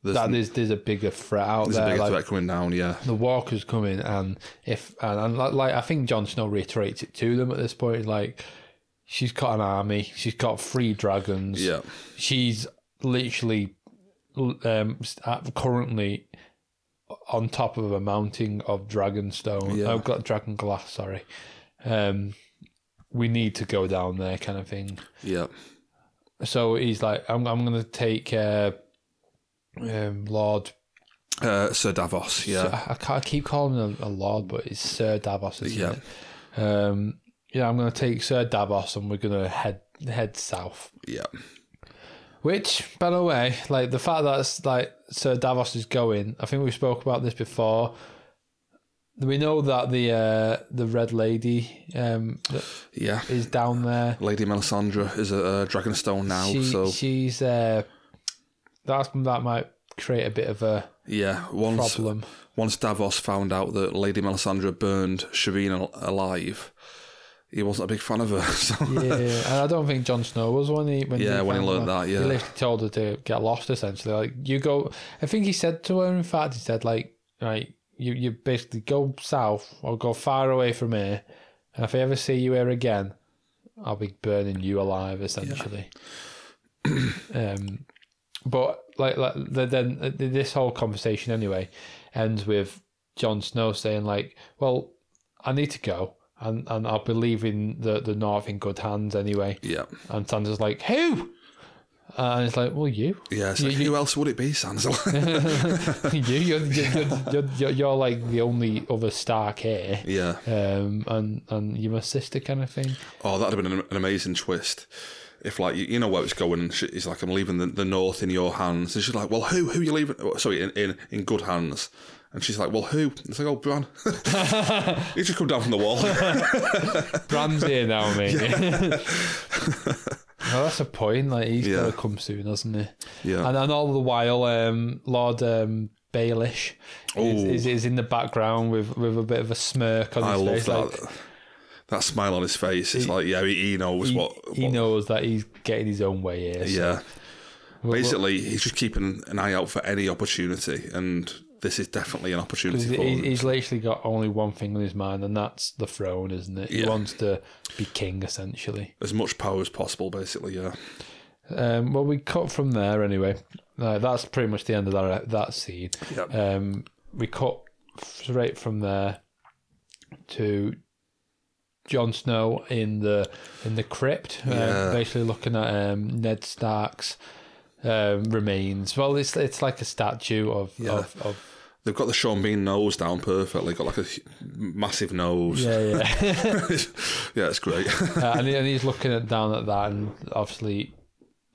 there's, That there's there's a bigger threat out there's a there. bigger like, threat coming down. Yeah, the walkers coming, and if and, and like, like I think Jon Snow reiterates it to them at this point. Like, she's got an army. She's got three dragons. yeah, she's literally um, currently on top of a mounting of dragon stone. Yeah. I've got dragon glass. Sorry. Um, we need to go down there, kind of thing. yeah, So he's like, I'm, I'm going to take uh, um, Lord. uh, Sir Davos. Yeah, I, I, can't, I keep calling him a, a Lord, but it's Sir Davos, isn't Yeah. it? Um, yeah, I'm going to take Sir Davos, and we're going to head head south. yeah, Which, by the way, like the fact that like Sir Davos is going, I think we spoke about this before. We know that the uh, the Red Lady um, yeah. is down there. Lady Melisandre is a, uh Dragonstone now, She, so she's uh, that's that might create a bit of a yeah. Once problem. once Davos found out that Lady Melisandre burned Shireen alive, he wasn't a big fan of her. So Yeah, and I don't think Jon Snow was when he when Yeah, when he learned that, yeah. he literally told her to get lost. Essentially, like you go. I think he said to her. In fact, he said like, right, you you basically go south or go far away from here, and if I ever see you here again, I'll be burning you alive. Essentially. um, but like like the, then this whole conversation anyway ends with Jon Snow saying like, well, I need to go. And, and I'll be leaving the, the North in good hands anyway. yeah, And Sansa's like, who? And it's like, well, you. yeah. So who else would it be, Sansa? you, you're, you're, you're, you're, you're like the only other Stark here. yeah. Um, and, and you're my sister kind of thing. Oh, that'd have been an, an amazing twist. If like you, you know where it's going, and she- he's like, "I'm leaving the, the North in your hands," and she's like, "Well, who? Who you leaving? oh, Sorry, in, in in good hands." And she's like, "Well, who?" It's like, "Oh, Bran. he just come down from the wall." Bran's here now, mate. well, that's a point. Like, he's Yeah. to come soon, hasn't he? Yeah. And, and all the while, um, Lord um, Baelish is, Ooh. is, is in the background with, with a bit of a smirk on I his love face. that. Like, that smile on his face. It's like, yeah, he, he knows he, what, he what- knows that he's getting his own way here. so- Yeah. Basically, he's just keeping an eye out for any opportunity, and this is definitely an opportunity He's, for him. he's literally got only one thing on his mind, and that's the throne, isn't it? He Yeah. wants to be king, essentially. As much power as possible, basically. Yeah. Um, well, we cut from there anyway. Uh, that's pretty much the end of that that scene. Yep. Um, we cut straight from there to Jon Snow in the in the crypt, uh, Yeah. basically looking at um, Ned Stark's um, remains. Well, it's it's like a statue of Yeah. of, of They've got the Sean Bean nose down perfectly. Got like a massive nose. yeah yeah. yeah, it's great. uh, and, and he's looking at, down at that, and obviously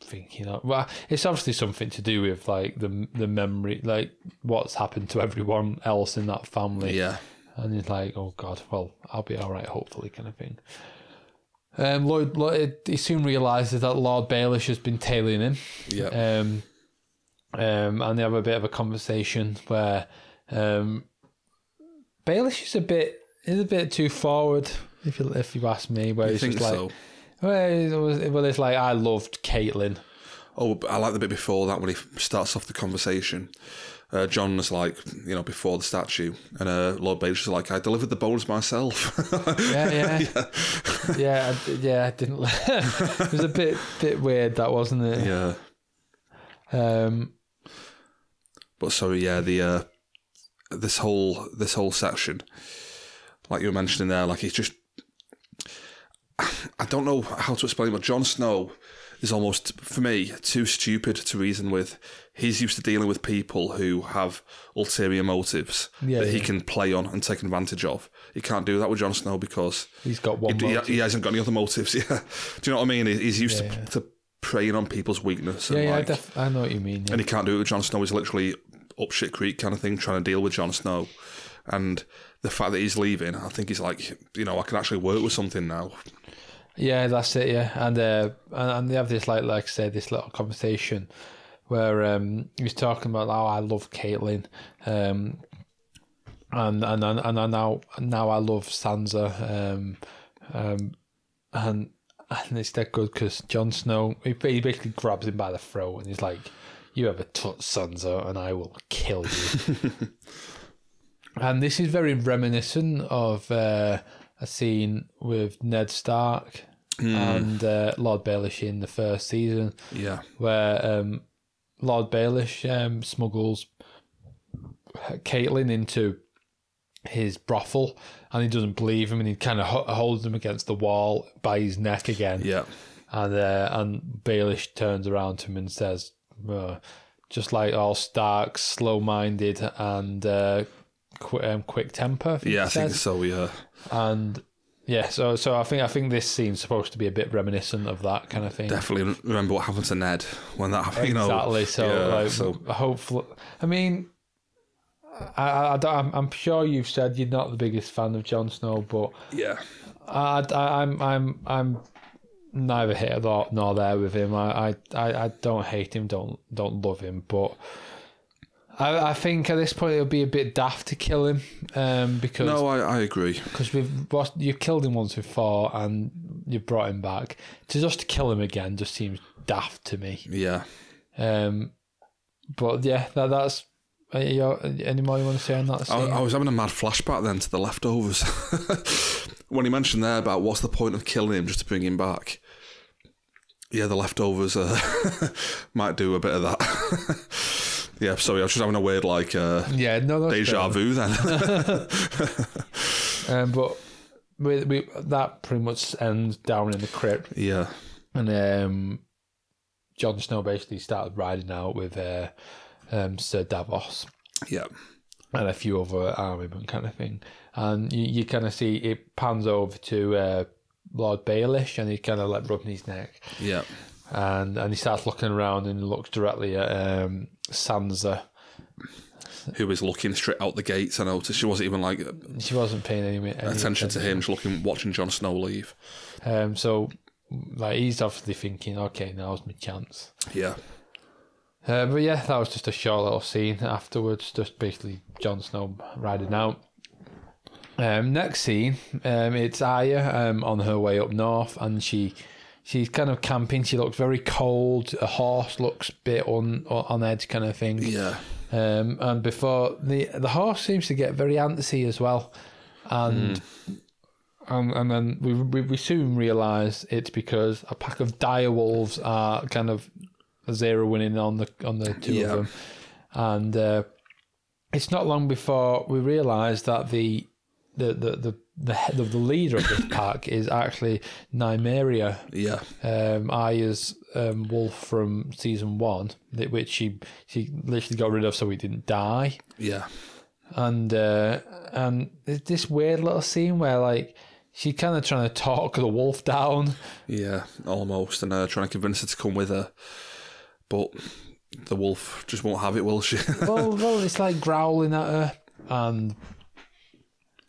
thinking, oh, well, it's obviously something to do with like the the memory, like what's happened to everyone else in that family. Yeah. And he's like, oh God, well, I'll be all right, hopefully, kind of thing. Um, Lloyd, Lloyd he soon realizes that Lord Baelish has been tailing him. Yeah. Um, um, and they have a bit of a conversation where um, Baelish is a bit is a bit too forward, if you if you ask me. Where you he's think just like, so? well, it was, well, it's like I loved Catelyn. Oh, I like the bit before that when he starts off the conversation. Uh, Jon was like, you know, before the statue, and uh, Lord Baelish is like, I delivered the bones myself. Yeah, yeah, yeah, I, yeah. I didn't. it was a bit bit weird, that wasn't it? yeah. Um, But sorry, yeah, the uh, this whole this whole section, like you were mentioning there, like it's just I don't know how to explain, but Jon Snow is almost for me too stupid to reason with. He's used to dealing with people who have ulterior motives Yeah, that he yeah. can play on and take advantage of. He can't do that with Jon Snow because he's got one. He, he, he hasn't got any other motives. Yeah, do you know what I mean? He's used Yeah, to, to preying on people's weakness. yeah, yeah. I, def- I know what you mean. And he can't do it with Jon Snow. He's literally up shit creek kind of thing, trying to deal with Jon Snow. And the fact that he's leaving, I think he's like, you know, I can actually work with something now. Yeah, that's it. Yeah, and uh, and, they have this like like I said, this little conversation where um he's talking about how I love Catelyn, um, and and and, I now now I love Sansa, um, um, and and it's that good because Jon Snow he basically grabs him by the throat and he's like, "You ever touch Sansa, and I will kill you." and this is very reminiscent of uh, a scene with Ned Stark and uh, Lord Baelish in the first season, Yeah. where um, Lord Baelish um, smuggles Catelyn into his brothel, and he doesn't believe him, and he kind of holds him against the wall by his neck again. Yeah. And uh, and Baelish turns around to him and says, uh, just like all stark, slow minded and uh, qu- um, quick temper. Yeah, I think says. so, yeah. And yeah, so so I think I think this scene's supposed to be a bit reminiscent of that kind of thing. Definitely remember what happened to Ned when that happened. You know, exactly. So yeah, like, so hopefully, I mean. I, I, I don't- I'm, I'm sure you've said you're not the biggest fan of Jon Snow, but yeah, I, I, I'm I'm I'm neither here nor, nor there with him. I, I, I don't hate him, don't don't love him, but I, I think at this point it'll be a bit daft to kill him, um, because no, I, I agree. because we've you've killed him once before and you brought him back to just kill him again just seems daft to me. Yeah, Um, but yeah, that that's. Uh, you, any more you want to say on that? I, I was having a mad flashback then to the leftovers when he mentioned there about what's the point of killing him just to bring him back. Yeah, the leftovers uh, might do a bit of that. yeah, sorry, I was just having a weird like uh, yeah, no, that's deja fair. vu then. Um, but we, we, that pretty much ends down in the crypt. yeah, And um, Jon Snow basically started riding out with uh, um, Sir Davos yeah, and a few other armymen kind of thing. And you, you kind of see it pans over to uh, Lord Baelish and he's kind of like rubbing his neck. yeah, And and he starts looking around and he looks directly at um, Sansa. who was looking straight out the gates. I noticed she wasn't even like She wasn't paying any, any attention to him. She's looking, watching Jon Snow leave. Um, so like he's obviously thinking, okay, now's my chance. Yeah, Uh, but yeah, that was just a short little scene afterwards, just basically Jon Snow riding out. Um, next scene, um, it's Arya um, on her way up north, and she she's kind of camping. She looks very cold. A horse looks a bit on on edge, kind of thing. yeah, Um, and before the the horse seems to get very antsy as well, and and, and then we, we we soon realise it's because a pack of dire wolves are kind of zeroing winning on the on the two Yeah. of them, and uh, it's not long before we realise that the the the the the, head of the leader of this pack is actually Nymeria, yeah, um, Arya's um, wolf from season one, that- which she she literally got rid of so he didn't die. yeah, And uh, and there's this weird little scene where like she's kind of trying to talk the wolf down. Yeah, almost, and uh, trying to convince her to come with her, but the wolf just won't have it, will she? well, well, it's like growling at her, and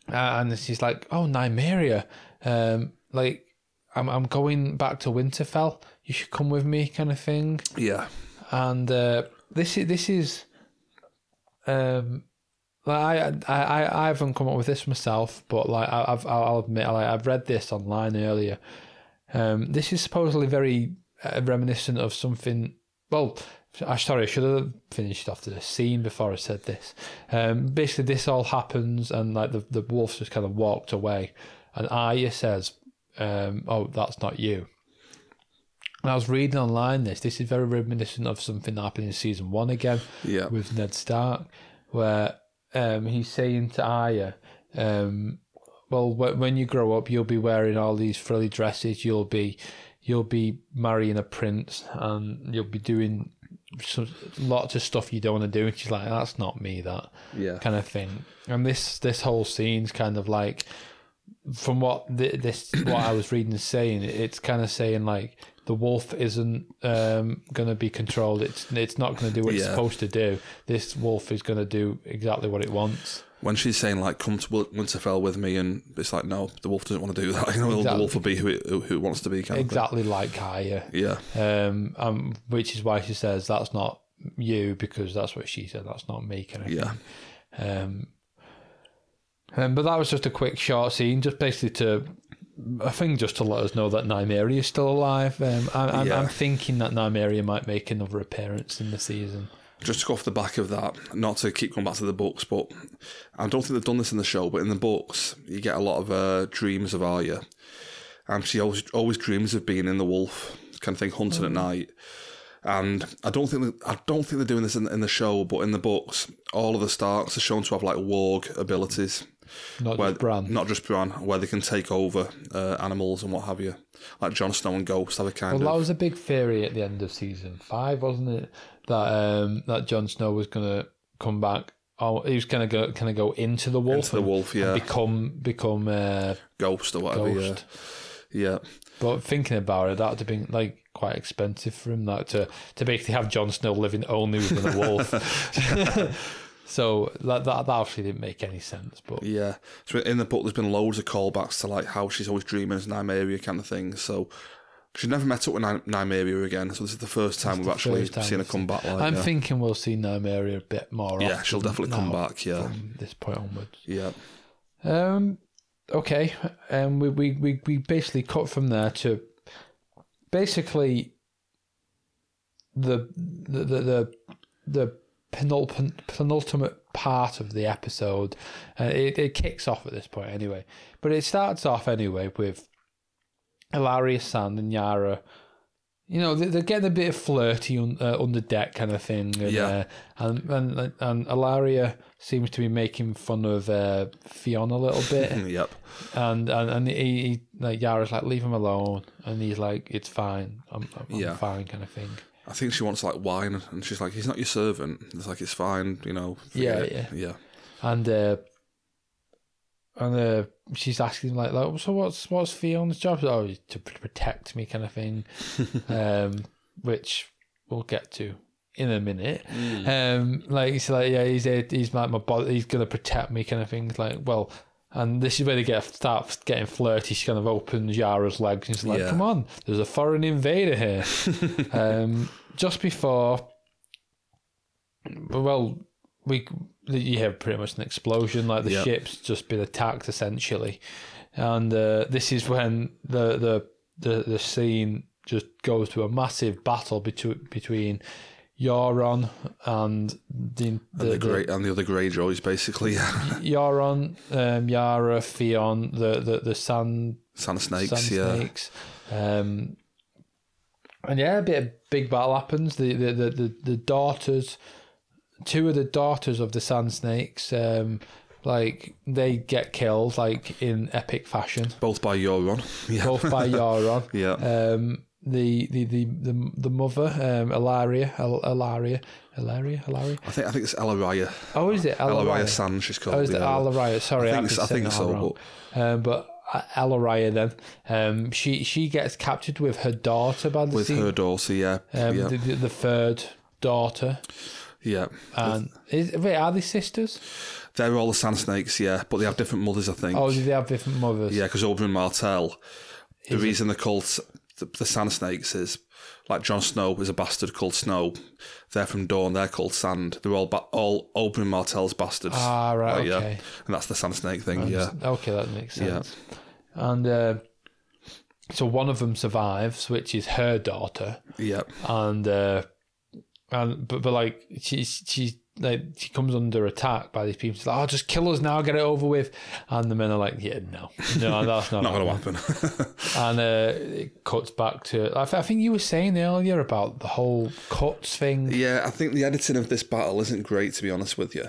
uh, and she's like, "Oh, Nymeria, um, like I'm I'm going back to Winterfell. You should come with me," kind of thing. yeah, And uh, this is this is, um, like I I I haven't come up with this myself, but like I- I've I'll admit like I've read this online earlier. Um, this is supposedly very uh, reminiscent of something. Well, I sorry, I should have finished off the scene before I said this. Um, basically, this all happens, and like the the wolf just kind of walked away, and Arya says, um, "Oh, that's not you." And I was reading online this. This is very reminiscent of something that happened in season one again yeah, with Ned Stark, where um, he's saying to Arya, um, "Well, when you grow up, you'll be wearing all these frilly dresses. You'll be, you'll be marrying a prince, and you'll be doing some, lots of stuff you don't want to do." And she's like, "That's not me. That yeah, kind of thing." And this this whole scene's kind of like, from what th- this what I was reading is saying, it's kind of saying like the wolf isn't um, going to be controlled. It's it's not going to do what it's supposed to do. This wolf is going to do exactly what it wants. When she's saying like, "Come to Winterfell with me," and it's like, no, the wolf doesn't want to do that. You know, the wolf will be who it, who it wants to be. Kind of Exactly like Kaya. Yeah, Um, um, which is why she says that's not you because that's what she said. That's not me. Kind of yeah. Um, um, but that was just a quick short scene, just basically to, I think, just to let us know that Nymeria is still alive. Um, I, I'm, Yeah. I'm thinking that Nymeria might make another appearance in the season. Just to go off the back of that, not to keep going back to the books, but I don't think they've done this in the show, but in the books, you get a lot of uh, dreams of Arya. And she always always dreams of being in the wolf kind of thing, hunting at night. And I don't think I don't think they're doing this in, in the show, but in the books, all of the Starks are shown to have like warg abilities, Not where just Bran. not just Bran, where they can take over uh, animals and what have you, like Jon Snow and Ghost have a kind Well, that was a big theory at the end of season five, wasn't it? That um, that Jon Snow was gonna come back. Oh, he was gonna go, kind of go into the wolf, into the and- wolf, yeah, become become uh, Ghost or whatever, ghost. yeah, yeah. But thinking about it, that'd have been like quite expensive for him, that to to basically have Jon Snow living only within a wolf. so that, that that obviously didn't make any sense. But Yeah. So in the book, there's been loads of callbacks to like how she's always dreaming as Nymeria kind of thing. So she's never met up with Ny- Nymeria again. So this is the first time we've actually time seen her come back. Like, I'm yeah. thinking we'll see Nymeria a bit more. yeah, she'll definitely come back. Yeah, from this point onwards. yeah, Um, okay, um, we, we, we, we basically cut from there to basically the the the the, the penultimate, penultimate part of the episode. Uh, it, it kicks off at this point anyway, but it starts off anyway with Ilaria Sand and Yara. You know, they- they're getting a bit of flirty on, uh, under deck kind of thing. And, Yeah. uh, and, and, and Ilaria seems to be making fun of uh, Theon a little bit. yep, and and, and he, he, like, Yara's like, leave him alone. And he's like, it's fine. I'm, I'm, I'm fine kind of thing. I think she wants like wine, and she's like, "He's not your servant." It's like it's fine, you know. Yeah, it. yeah, And uh, and uh, she's asking like, like, so what's what's Theon's job? Oh, to pr- protect me, kind of thing. um, which we'll get to in a minute. Um, like he's like, yeah, he's a, he's like my body. He's gonna protect me, kind of thing. Like, well. And this is where they get start getting flirty. She kind of opens Yara's legs and she's like, Yeah. "Come on, there's a foreign invader here." um, just before, well, we you hear pretty much an explosion, like the Yep. ship's just been attacked essentially, and uh, this is when the the the the scene just goes to a massive battle between between Euron and the the, and the, great and the other Greyjoys, basically, Euron, um, Yara, Theon, the the the sand Sand Snakes. sand yeah, snakes. Um, and yeah, a bit of big battle happens. The the, the, the, the daughters, two of the daughters of the sand snakes, um, like they get killed like in epic fashion, both by Euron. Yeah, both by Euron. yeah, Um, the, the, the, the, the mother, um, Ilaria, El- Ilaria, Ilaria, Ilaria. I think I think it's Elaraya. Oh, is it Ilaria? San, she's called. Oh, is it yeah. Alaria? Sorry, I I, think, could I think so, wrong. but Um, but Elaraya then. Um, she she gets captured with her daughter by the with sea- her daughter. Yeah, um, yeah, the, the, third daughter. yeah. And is, wait, are they sisters? They're all the sand snakes. Yeah, but they have different mothers. I think. Oh, do they have different mothers? Yeah, because Oberyn Martell, the reason they're called the, the Sand Snakes is like Jon Snow is a bastard called Snow. They're from Dorne. They're called Sand. They're all ba- all Oberyn Martell's bastards. Ah, right, Like, yeah, okay. and that's the Sand Snake thing. Yeah, Okay, that makes sense. Yeah. And uh, so one of them survives, which is her daughter, yeah, and uh, and but but like she's she's like she comes under attack by these people. She's like, "Oh, just kill us now, get it over with." And the men are like, "Yeah, no, no, that's not, not going to happen. And uh, it cuts back to. I, th- I think you were saying earlier about the whole cuts thing. yeah, I think the editing of this battle isn't great to be honest with you.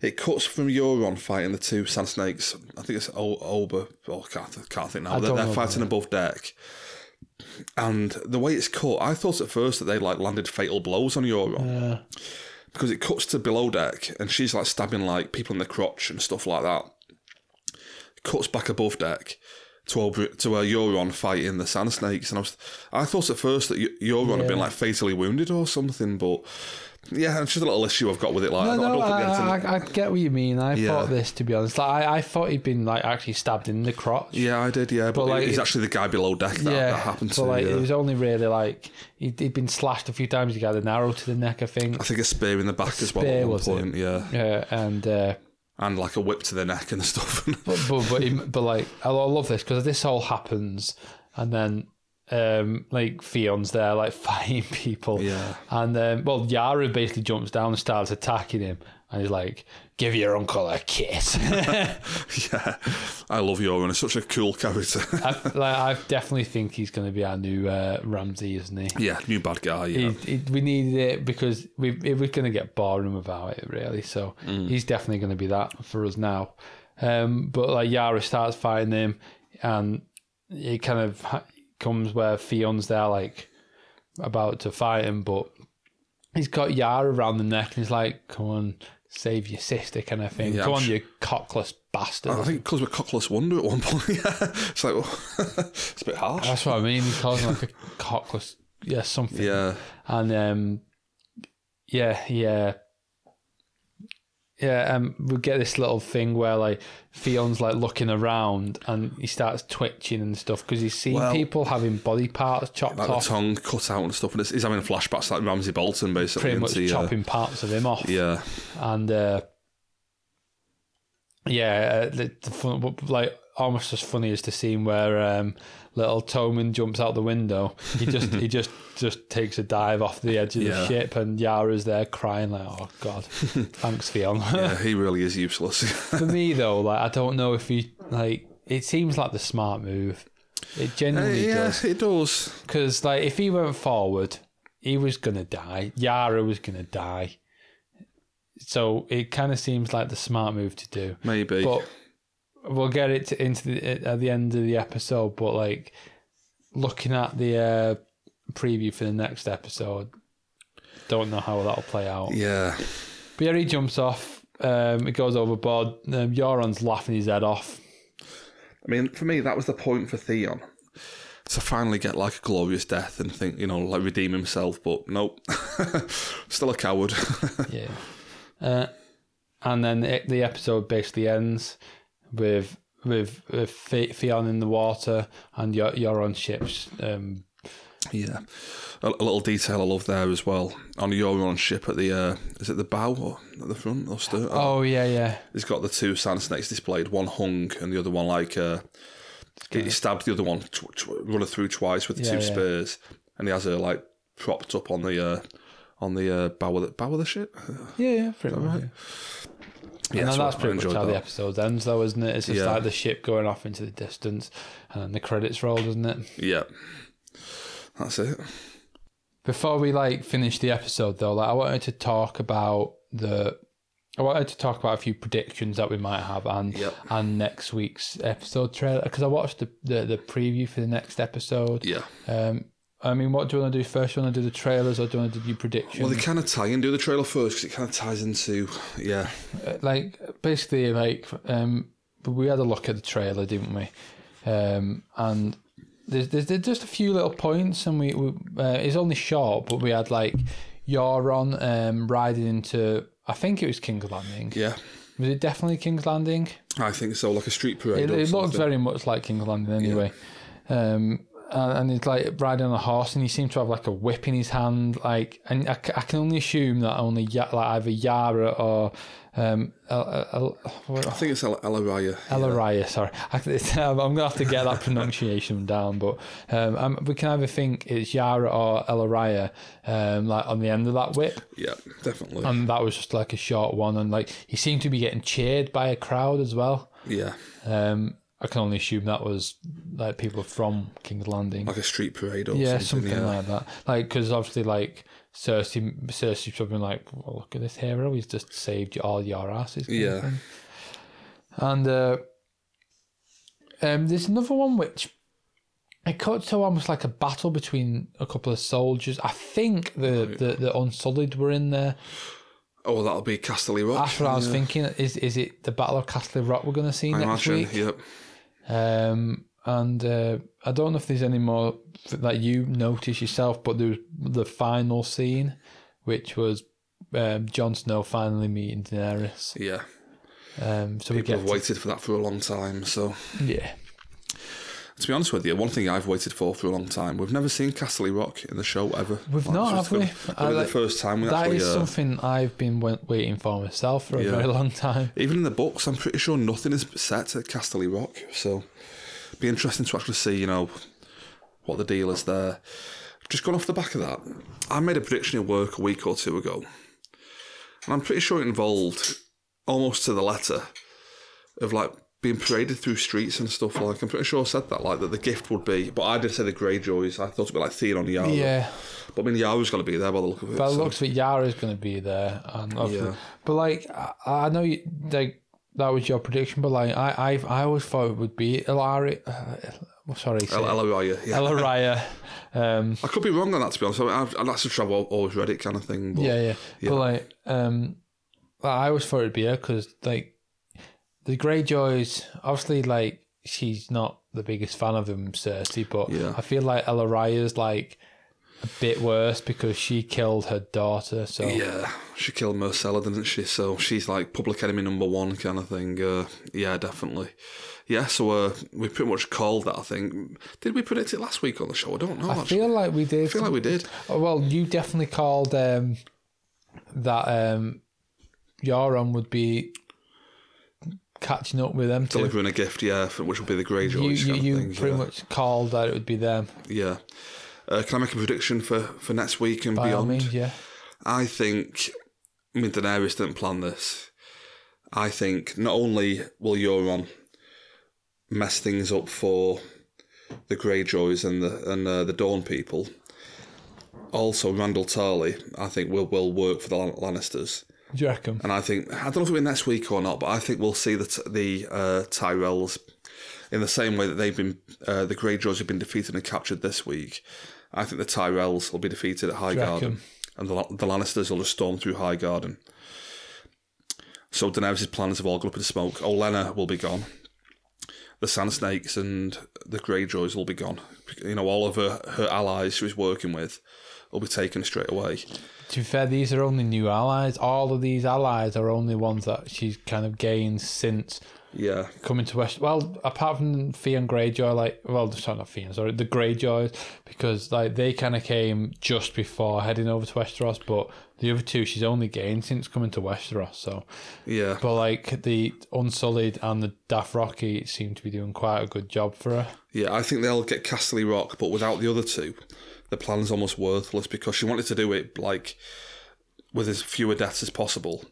It cuts from Euron fighting the two Sand Snakes. I think it's o- Ober. Oh, I can't, can't think now. They're, they're fighting above deck. And the way it's cut, I thought at first that they like landed fatal blows on Euron. Because it cuts to below deck and she's like stabbing like people in the crotch and stuff like that. It cuts back above deck to over, to where Euron fighting the sand snakes, and I was I thought at first that Eu- Euron had been like fatally wounded or something, but yeah, it's just a little issue I've got with it. Like I No, don't, no, I don't think I, editing- I, I get what you mean. I Yeah. thought this, to be honest. Like, I, I thought he'd been like actually stabbed in the crotch. yeah, I did, yeah, but, like, he's it- actually the guy below deck that, yeah, that happened to. but like yeah. it was only really like he'd, he'd been slashed a few times. He got an arrow to the neck, I think. I think a spear in the back as well spear, was it? yeah, Yeah, and uh, and like a whip to the neck and stuff. but but but, he, but like I love this because this all happens, and then um like Theon's there like fighting people, Yeah. and um, well Yara basically jumps down and starts attacking him, and he's like, "Give your uncle a kiss." yeah, I love Euron. He's such a cool character. I, like, I definitely think he's going to be our new uh, Ramsay, isn't he? yeah, new bad guy. Yeah. He, he, we needed it because we it was going to get boring without it, really. So Mm. he's definitely going to be that for us now. Um, but like Yara starts fighting him, and he kind of comes where Theon's there, like about to fight him, but he's got Yara around the neck, and he's like, "Come on, save your sister," kind of thing. Yeah, Come I'm on, you cockless bastard. I think because we're cockless wonder at one point. yeah, it's like well, it's a bit harsh. That's what I mean. He calls him like a cockless, yeah, something. Yeah, and um, yeah, yeah, yeah. Um, we get this little thing where like Theon's like looking around and he starts twitching and stuff because he's seen Well- people having body parts chopped like the off, tongue cut out and stuff, and it's, he's having flashbacks like Ramsay Bolton basically. pretty much into, uh, chopping parts of him off. yeah, and uh, yeah, uh, the, the fun, like almost as funny as the scene where um, little Tommen jumps out the window. He just he just just takes a dive off the edge of the ship, and Yara's there crying like, "Oh God, thanks, Theon." yeah, he really is useless. For me though, like I don't know if he like. It seems like the smart move. It genuinely yeah, does it does. because like if he went forward, he was gonna die. Yara was gonna die. So it kind of seems like the smart move to do. Maybe. But we'll get it to, into the, at the end of the episode. But like looking at the uh, preview for the next episode, don't know how that'll play out. yeah, But yeah, he jumps off. Um, it goes overboard. Um, Euron's laughing his head off. I mean, for me, that was the point for Theon to finally get like a glorious death and think, you know, like redeem himself. But nope, still a coward. Yeah. Uh, and then it, the episode basically ends with with, with Theon in the water and you're, Euron ships. Um, yeah, a, a little detail I love there as well on Euron ship at the uh, is it the bow or at the front or stern? oh yeah, yeah, He's got the two sand snakes displayed, one hung and the other one like uh, he stabbed the other one, tw- tw- running through twice with the Yeah, two yeah. spears, and he has her like propped up on the uh, on the uh, bow of the bow of the ship. yeah, yeah. Pretty much. yeah. Yeah, and then that's pretty much how the episode ends, though, isn't it? It's just Yeah. like the ship going off into the distance, and then the credits roll, doesn't it? Yeah, that's it. Before we like finish the episode, though, like I wanted to talk about the. I wanted to talk about a few predictions that we might have and Yep. and next week's episode trailer because I watched the, the the preview for the next episode. Yeah. Um, I mean, what do you want to do first? Do you want to do the trailers or do you want to do your predictions? Well, they kind of tie in. Do the trailer first because it kind of ties into yeah, Uh, like basically like um we had a look at the trailer didn't we um, and there's, there's there's just a few little points, and we, we uh, it's only short, but we had like Euron um, riding into I think it was King's Landing. Yeah, Was it definitely King's Landing? I think so. Like a street parade. It, it looked very much like King's Landing anyway. Um, and, and he's like riding on a horse, and he seemed to have like a whip in his hand. Like, and I, I can only assume that only like either Yara or um, El, El, I think it's El- Elaraya. Elaraya, sorry. I, I'm going to have to get that pronunciation down, but um, um, we can either think it's Yara or Elaraya um, like on the end of that whip. Yeah, definitely. And that was just like a short one. And like he seemed to be getting cheered by a crowd as well. yeah, Um, I can only assume that was like people from King's Landing. like a street parade or yeah, something. something yeah. like that. Like because obviously like Cersei, Cersei's probably like, well, look at this hero. He's just saved you all your asses. Yeah. And uh, um, there's another one which it cuts to almost like a battle between a couple of soldiers. I think the the, the Unsullied were in there. Oh, that'll be Casterly Rock. That's what I was yeah. thinking. Is is it the Battle of Castle Rock we're going to see I next imagine. week? Yep. Um, and uh, I don't know if there's any more that you notice yourself, but there was the final scene, which was um, Jon Snow finally meeting Daenerys. Yeah. Um, so we People get have waited for that for a long time. So, yeah, to be honest with you, one thing I've waited for for a long time, we've never seen Casterly Rock in the show ever. We've Like, not, have we? I like- the first time we that actually. is Uh, something I've been waiting for myself for a Yeah. very long time. even in the books, I'm pretty sure nothing is set at Casterly Rock. So, it'd be interesting to actually see, you know, what the deal is there. Just going off the back of that, I made a prediction at work a week or two ago, and I'm pretty sure it involved almost to the letter of like being paraded through streets and stuff. Like I'm pretty sure I said that, like that the gift would be, but I did say the Greyjoys. I thought it'd be like Theon and Yara. Yeah, but I mean Yara's going to be there by the look of it. but it so- looks like Yara's going to be there, and obviously- Yeah. but like I, I know you like that was your prediction, but like I I I always thought it would be Ilari. Uh, sorry, yeah. Elaraya. Um, I could be wrong on that to be honest. I mean, I've, that's a travel always read it kind of thing. But yeah, yeah, Yeah. But like, um, I always thought it'd be her because like the Greyjoys, obviously, like she's not the biggest fan of them, Cersei, but Yeah. I feel like Elaraya's like a bit worse because she killed her daughter. So Yeah, she killed Myrcella, didn't she? So she's like public enemy number one kind of thing. Uh, yeah, definitely. Yeah, so uh, we pretty much called that. I think. Did we predict it last week on the show? I don't know. I actually. feel like we did. I feel like we did. Oh, well, you definitely called um, that um, Euron would be catching up with them too. Delivering a gift, yeah, for, which will be the Greyjoys. You, you, you thing, pretty yeah. much called that it would be them. Yeah. Uh, can I make a prediction for, for next week and By beyond? means, yeah. I think, I mean, Daenerys didn't plan this. I think not only will Euron mess things up for the Greyjoys and the and uh, the Dorne people, also Randyll Tarly, I think will will work for the Lannisters. Do you reckon? And I think I don't know if it'll be next week or not, but I think we'll see the t- the uh, Tyrells in the same way that they've been uh, the Greyjoys have been defeated and captured this week. I think the Tyrells will be defeated at Highgarden, and the, the Lannisters will just storm through Highgarden. So Daenerys' plans have all gone up in smoke. Olenna will be gone. The Sand Snakes and the Greyjoys will be gone. You know, all of her, her allies she was working with will be taken straight away. To be fair, these are only new allies. All of these allies are only ones that she's kind of gained since Yeah, coming to West. Well, apart from Theon Greyjoy, like well, sorry, not Theon, sorry, the Greyjoys, because like they kind of came just before heading over to Westeros, but the other two she's only gained since coming to Westeros. So, yeah. but like the Unsullied and the Dothraki seem to be doing quite a good job for her. Yeah, I think they'll get Casterly Rock, but without the other two, the plan's almost worthless because she wanted to do it like with as fewer deaths as possible.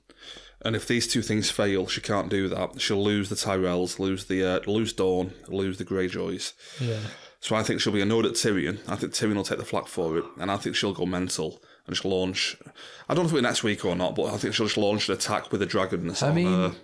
And if these two things fail, she can't do that. She'll lose the Tyrells, lose the uh, lose Dorne, lose the Greyjoys. Yeah. So I think she'll be annoyed at Tyrion. I think Tyrion will take the flak for it, and I think she'll go mental and she'll launch. I don't know if it'll be next week or not, but I think she'll just launch an attack with the dragon. I mean-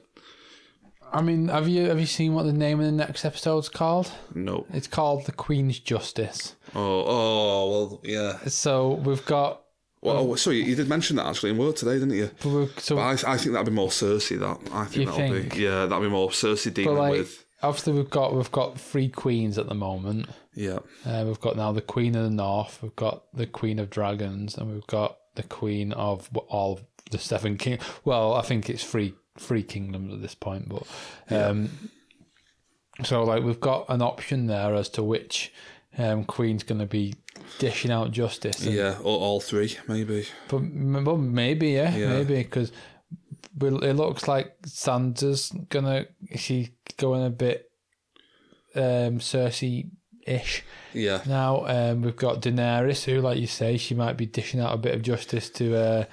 I mean, have you have you seen what the name of the next episode's called? no. It's called The Queen's Justice. Oh, oh, well, yeah. So we've got. Well, so you, you did mention that actually in word today, didn't you? we've- So But I, I think that'd be more Cersei. That I think that'll think? be yeah, that'd be more Cersei But dealing like, with. obviously we've got we've got three queens at the moment. Yeah. Uh, we've got now the Queen of the North, we've got the Queen of Dragons, and we've got the Queen of all the seven king. Well, I think it's three three kingdoms at this point, but um, so like we've got an option there as to which um, Queen's going to be dishing out justice. and- Yeah, or all three, maybe. but maybe yeah, Yeah. maybe because it looks like Sansa's gonna she going a bit um Cersei ish Yeah. now. Um, we've got Daenerys, who, like you say, she might be dishing out a bit of justice to uh,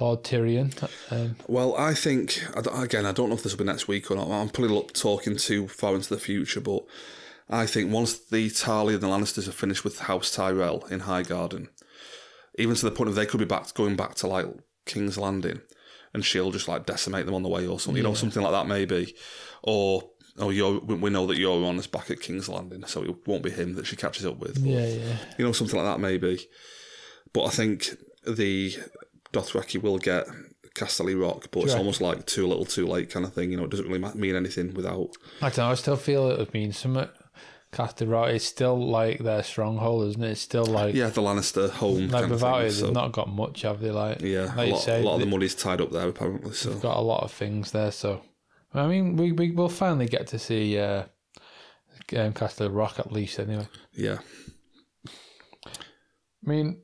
Lord Tyrion. Um, Well, I think again, I don't know if this will be next week or not. I'm probably talking too far into the future, but I think once the Tarly and the Lannisters are finished with House Tyrell in Highgarden, even to the point of they could be back going back to like King's Landing, and she'll just like decimate them on the way or something, you know, something like that maybe, or. Oh, Yor- we we know that Euron is back at King's Landing, so it won't be him that she catches up with. but- yeah, yeah, you know, something like that maybe. But I think the Dothraki will get Casterly Rock, but it's reckon? almost like too little, too late kind of thing. You know, it doesn't really mean anything without. I don't know. I still feel it would mean something. Castle Rock, it's still like their stronghold, isn't it? It's still like Yeah, the Lannister home. like kind without of it, thing, they've not got much, have they? Like yeah, like a you lot, say, a lot of the money's tied up there apparently. So got a lot of things there. So, I mean, we we will finally get to see uh, um, Castle Rock at least, anyway. yeah, I mean,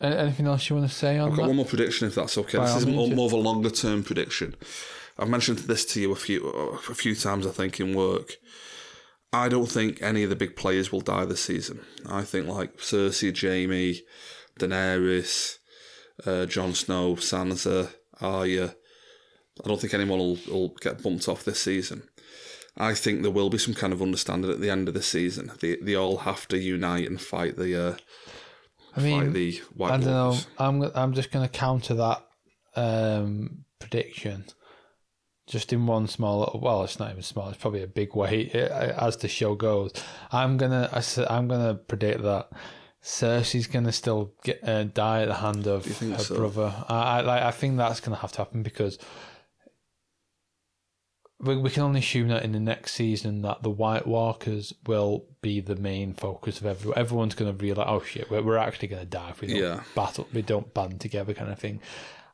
anything else you want to say on I've got that? one more prediction if that's okay. By this is more, more of a longer term prediction. I've mentioned this to you a few a few times. I think in work. I don't think any of the big players will die this season. I think like Cersei, Jaime, Daenerys, uh, Jon Snow, Sansa, Arya. I don't think anyone will, will get bumped off this season. I think there will be some kind of understanding at the end of the season. They they all have to unite and fight the uh, I mean, the White I don't know. I'm I'm just going to counter that um, prediction. Just in one small, little, well, it's not even small. It's probably a big way as the show goes. I'm gonna, i'm gonna predict that Cersei's gonna still get uh, die at the hand of her so? brother. I, I, I think that's gonna have to happen because we, we can only assume that in the next season that the White Walkers will be the main focus of everyone. Everyone's going to realize, oh shit, we're, we're actually going to die if we don't Yeah. battle, we don't band together, kind of thing.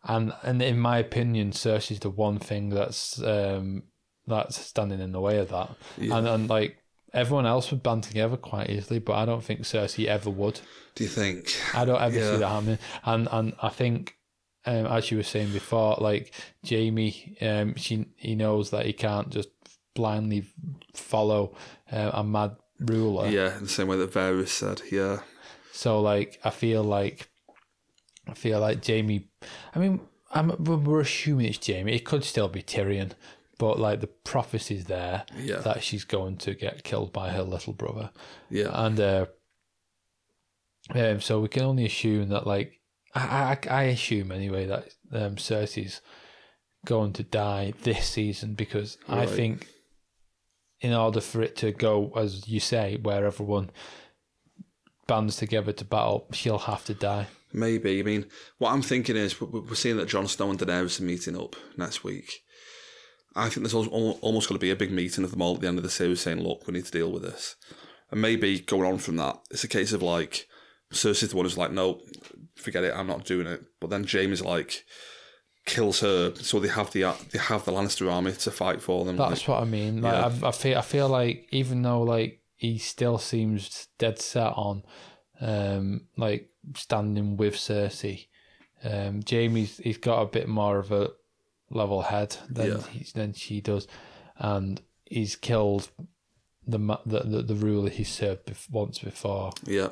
And and in my opinion, Cersei's the one thing that's um, that's standing in the way of that. And and like everyone else would band together quite easily, but I don't think Cersei ever would. Do you think? I don't ever Yeah. see that happening. And and I think, um, as you were saying before, like Jaime, um, she he knows that he can't just blindly follow uh, a mad ruler. Yeah, in the same way that Varys said. Yeah, So like, I feel like, I feel like Jaime. I mean, I'm we're- we're assuming it's Jaime. It could still be Tyrion, but like the prophecy's there Yeah. that she's going to get killed by her little brother. yeah, and uh, um, so we can only assume that, like, I, I, I assume anyway that um, Cersei's going to die this season because I think, in order for it to go as you say, where everyone bands together to battle, she'll have to die. maybe. I mean, what I'm thinking is we- we're seeing that Jon Snow and Daenerys are meeting up next week. I think there's almost going to be a big meeting of them all at the end of the series saying, look, we need to deal with this. And maybe going on from that, it's a case of like, Cersei's the one who's like, no, forget it, I'm not doing it. But then Jaime's like, kills her, so they have the they have the Lannister army to fight for them. That's what I mean. Like Yeah. I, I feel, I feel like even though like he still seems dead set on, um, like standing with Cersei, um, Jaime's he's got a bit more of a level head than Yeah. he's than she does, and he's killed the the the, the ruler he served bef- once before. yeah.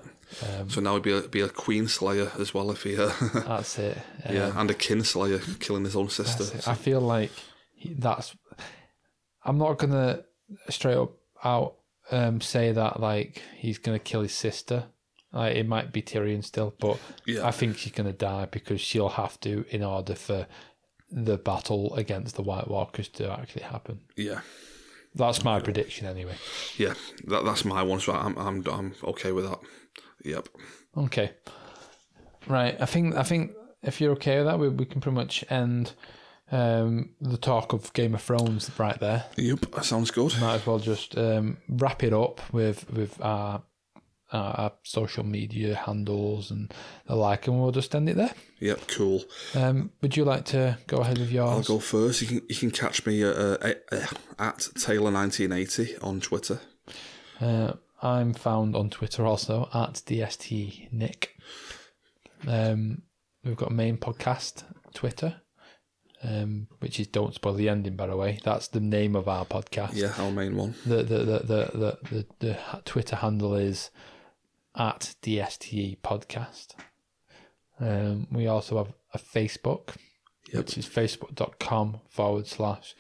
Um, So now he'd be a, be a queen slayer as well if he, uh, That's it. Um, yeah, and a kin slayer, killing his own sister. It. I feel like he- that's. I'm not gonna straight up out um, say that like he's gonna kill his sister. Like it might be Tyrion still, but Yeah. I think she's gonna die because she'll have to in order for the battle against the White Walkers to actually happen. Yeah, That's my prediction anyway. yeah, that, that's my one. So I'm, I'm, I'm okay with that. Yep. Okay. Right. I think I think if you're okay with that, we we can pretty much end um, the talk of Game of Thrones right there. Yep, that sounds good. Might as well just um, wrap it up with with our, our, our social media handles and the like, and we'll just end it there. Yep, cool. Um, would you like to go ahead with yours? I'll go first. You can you can catch me at, uh, uh, at Taylor1980 on Twitter. Uh, I'm found on Twitter also at DST Nick. Um, we've got a main podcast Twitter, um, which is Don't Spoil the Ending, by the way. That's the name of our podcast. Yeah, our main one. The the the the the, the, the Twitter handle is at DSTE Podcast. Um, we also have a Facebook, Yep. which is facebook.com forward slash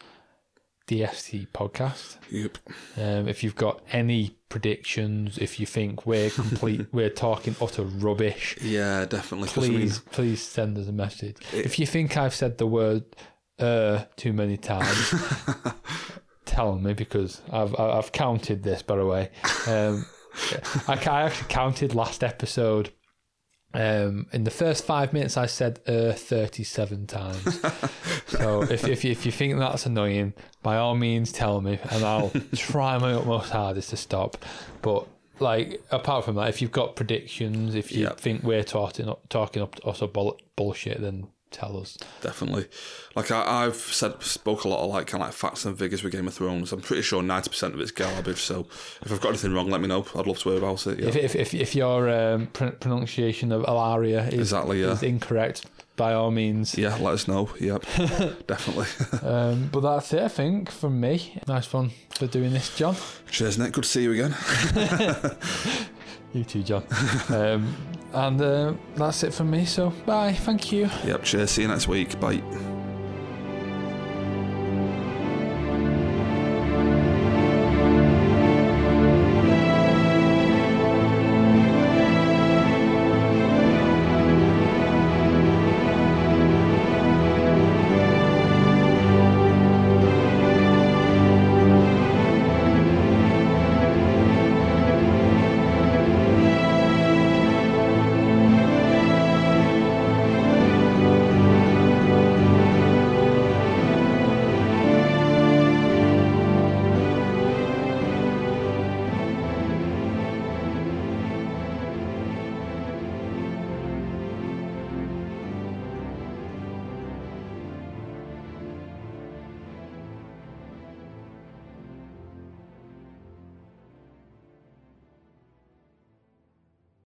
DST Podcast. Yep. Um, if you've got any predictions, if you think we're complete, we're talking utter rubbish, Yeah, definitely. 'cause I mean, please, please send us a message. if you think I've said the word "uh" too many times, tell me because I've I've counted this by the way. Um, I, I actually counted last episode. Um, in the first five minutes, I said "uh" thirty-seven times. so if if you, if you think that's annoying, by all means tell me, and I'll try my utmost hardest to stop. But like apart from that, if you've got predictions, if you Yep. think we're talking talking up also bull, bullshit, then tell us. definitely. Like I, I've said, spoke a lot of like kind of like facts and figures with Game of Thrones. I'm pretty sure 90% of it's garbage. So if I've got anything wrong, let me know. I'd love to hear about it. Yeah. If if if, if your um, pr- pronunciation of Alaria is, Exactly, yeah. is incorrect, by all means. yeah, let us know. Yep, definitely. Um, but that's it, I think, from me. Nice one for doing this, John. Cheers, Nick. Good to see you again. You too, John. um, and uh, that's it from me. So bye. Thank you. Yep. Cheers. See you next week. Bye.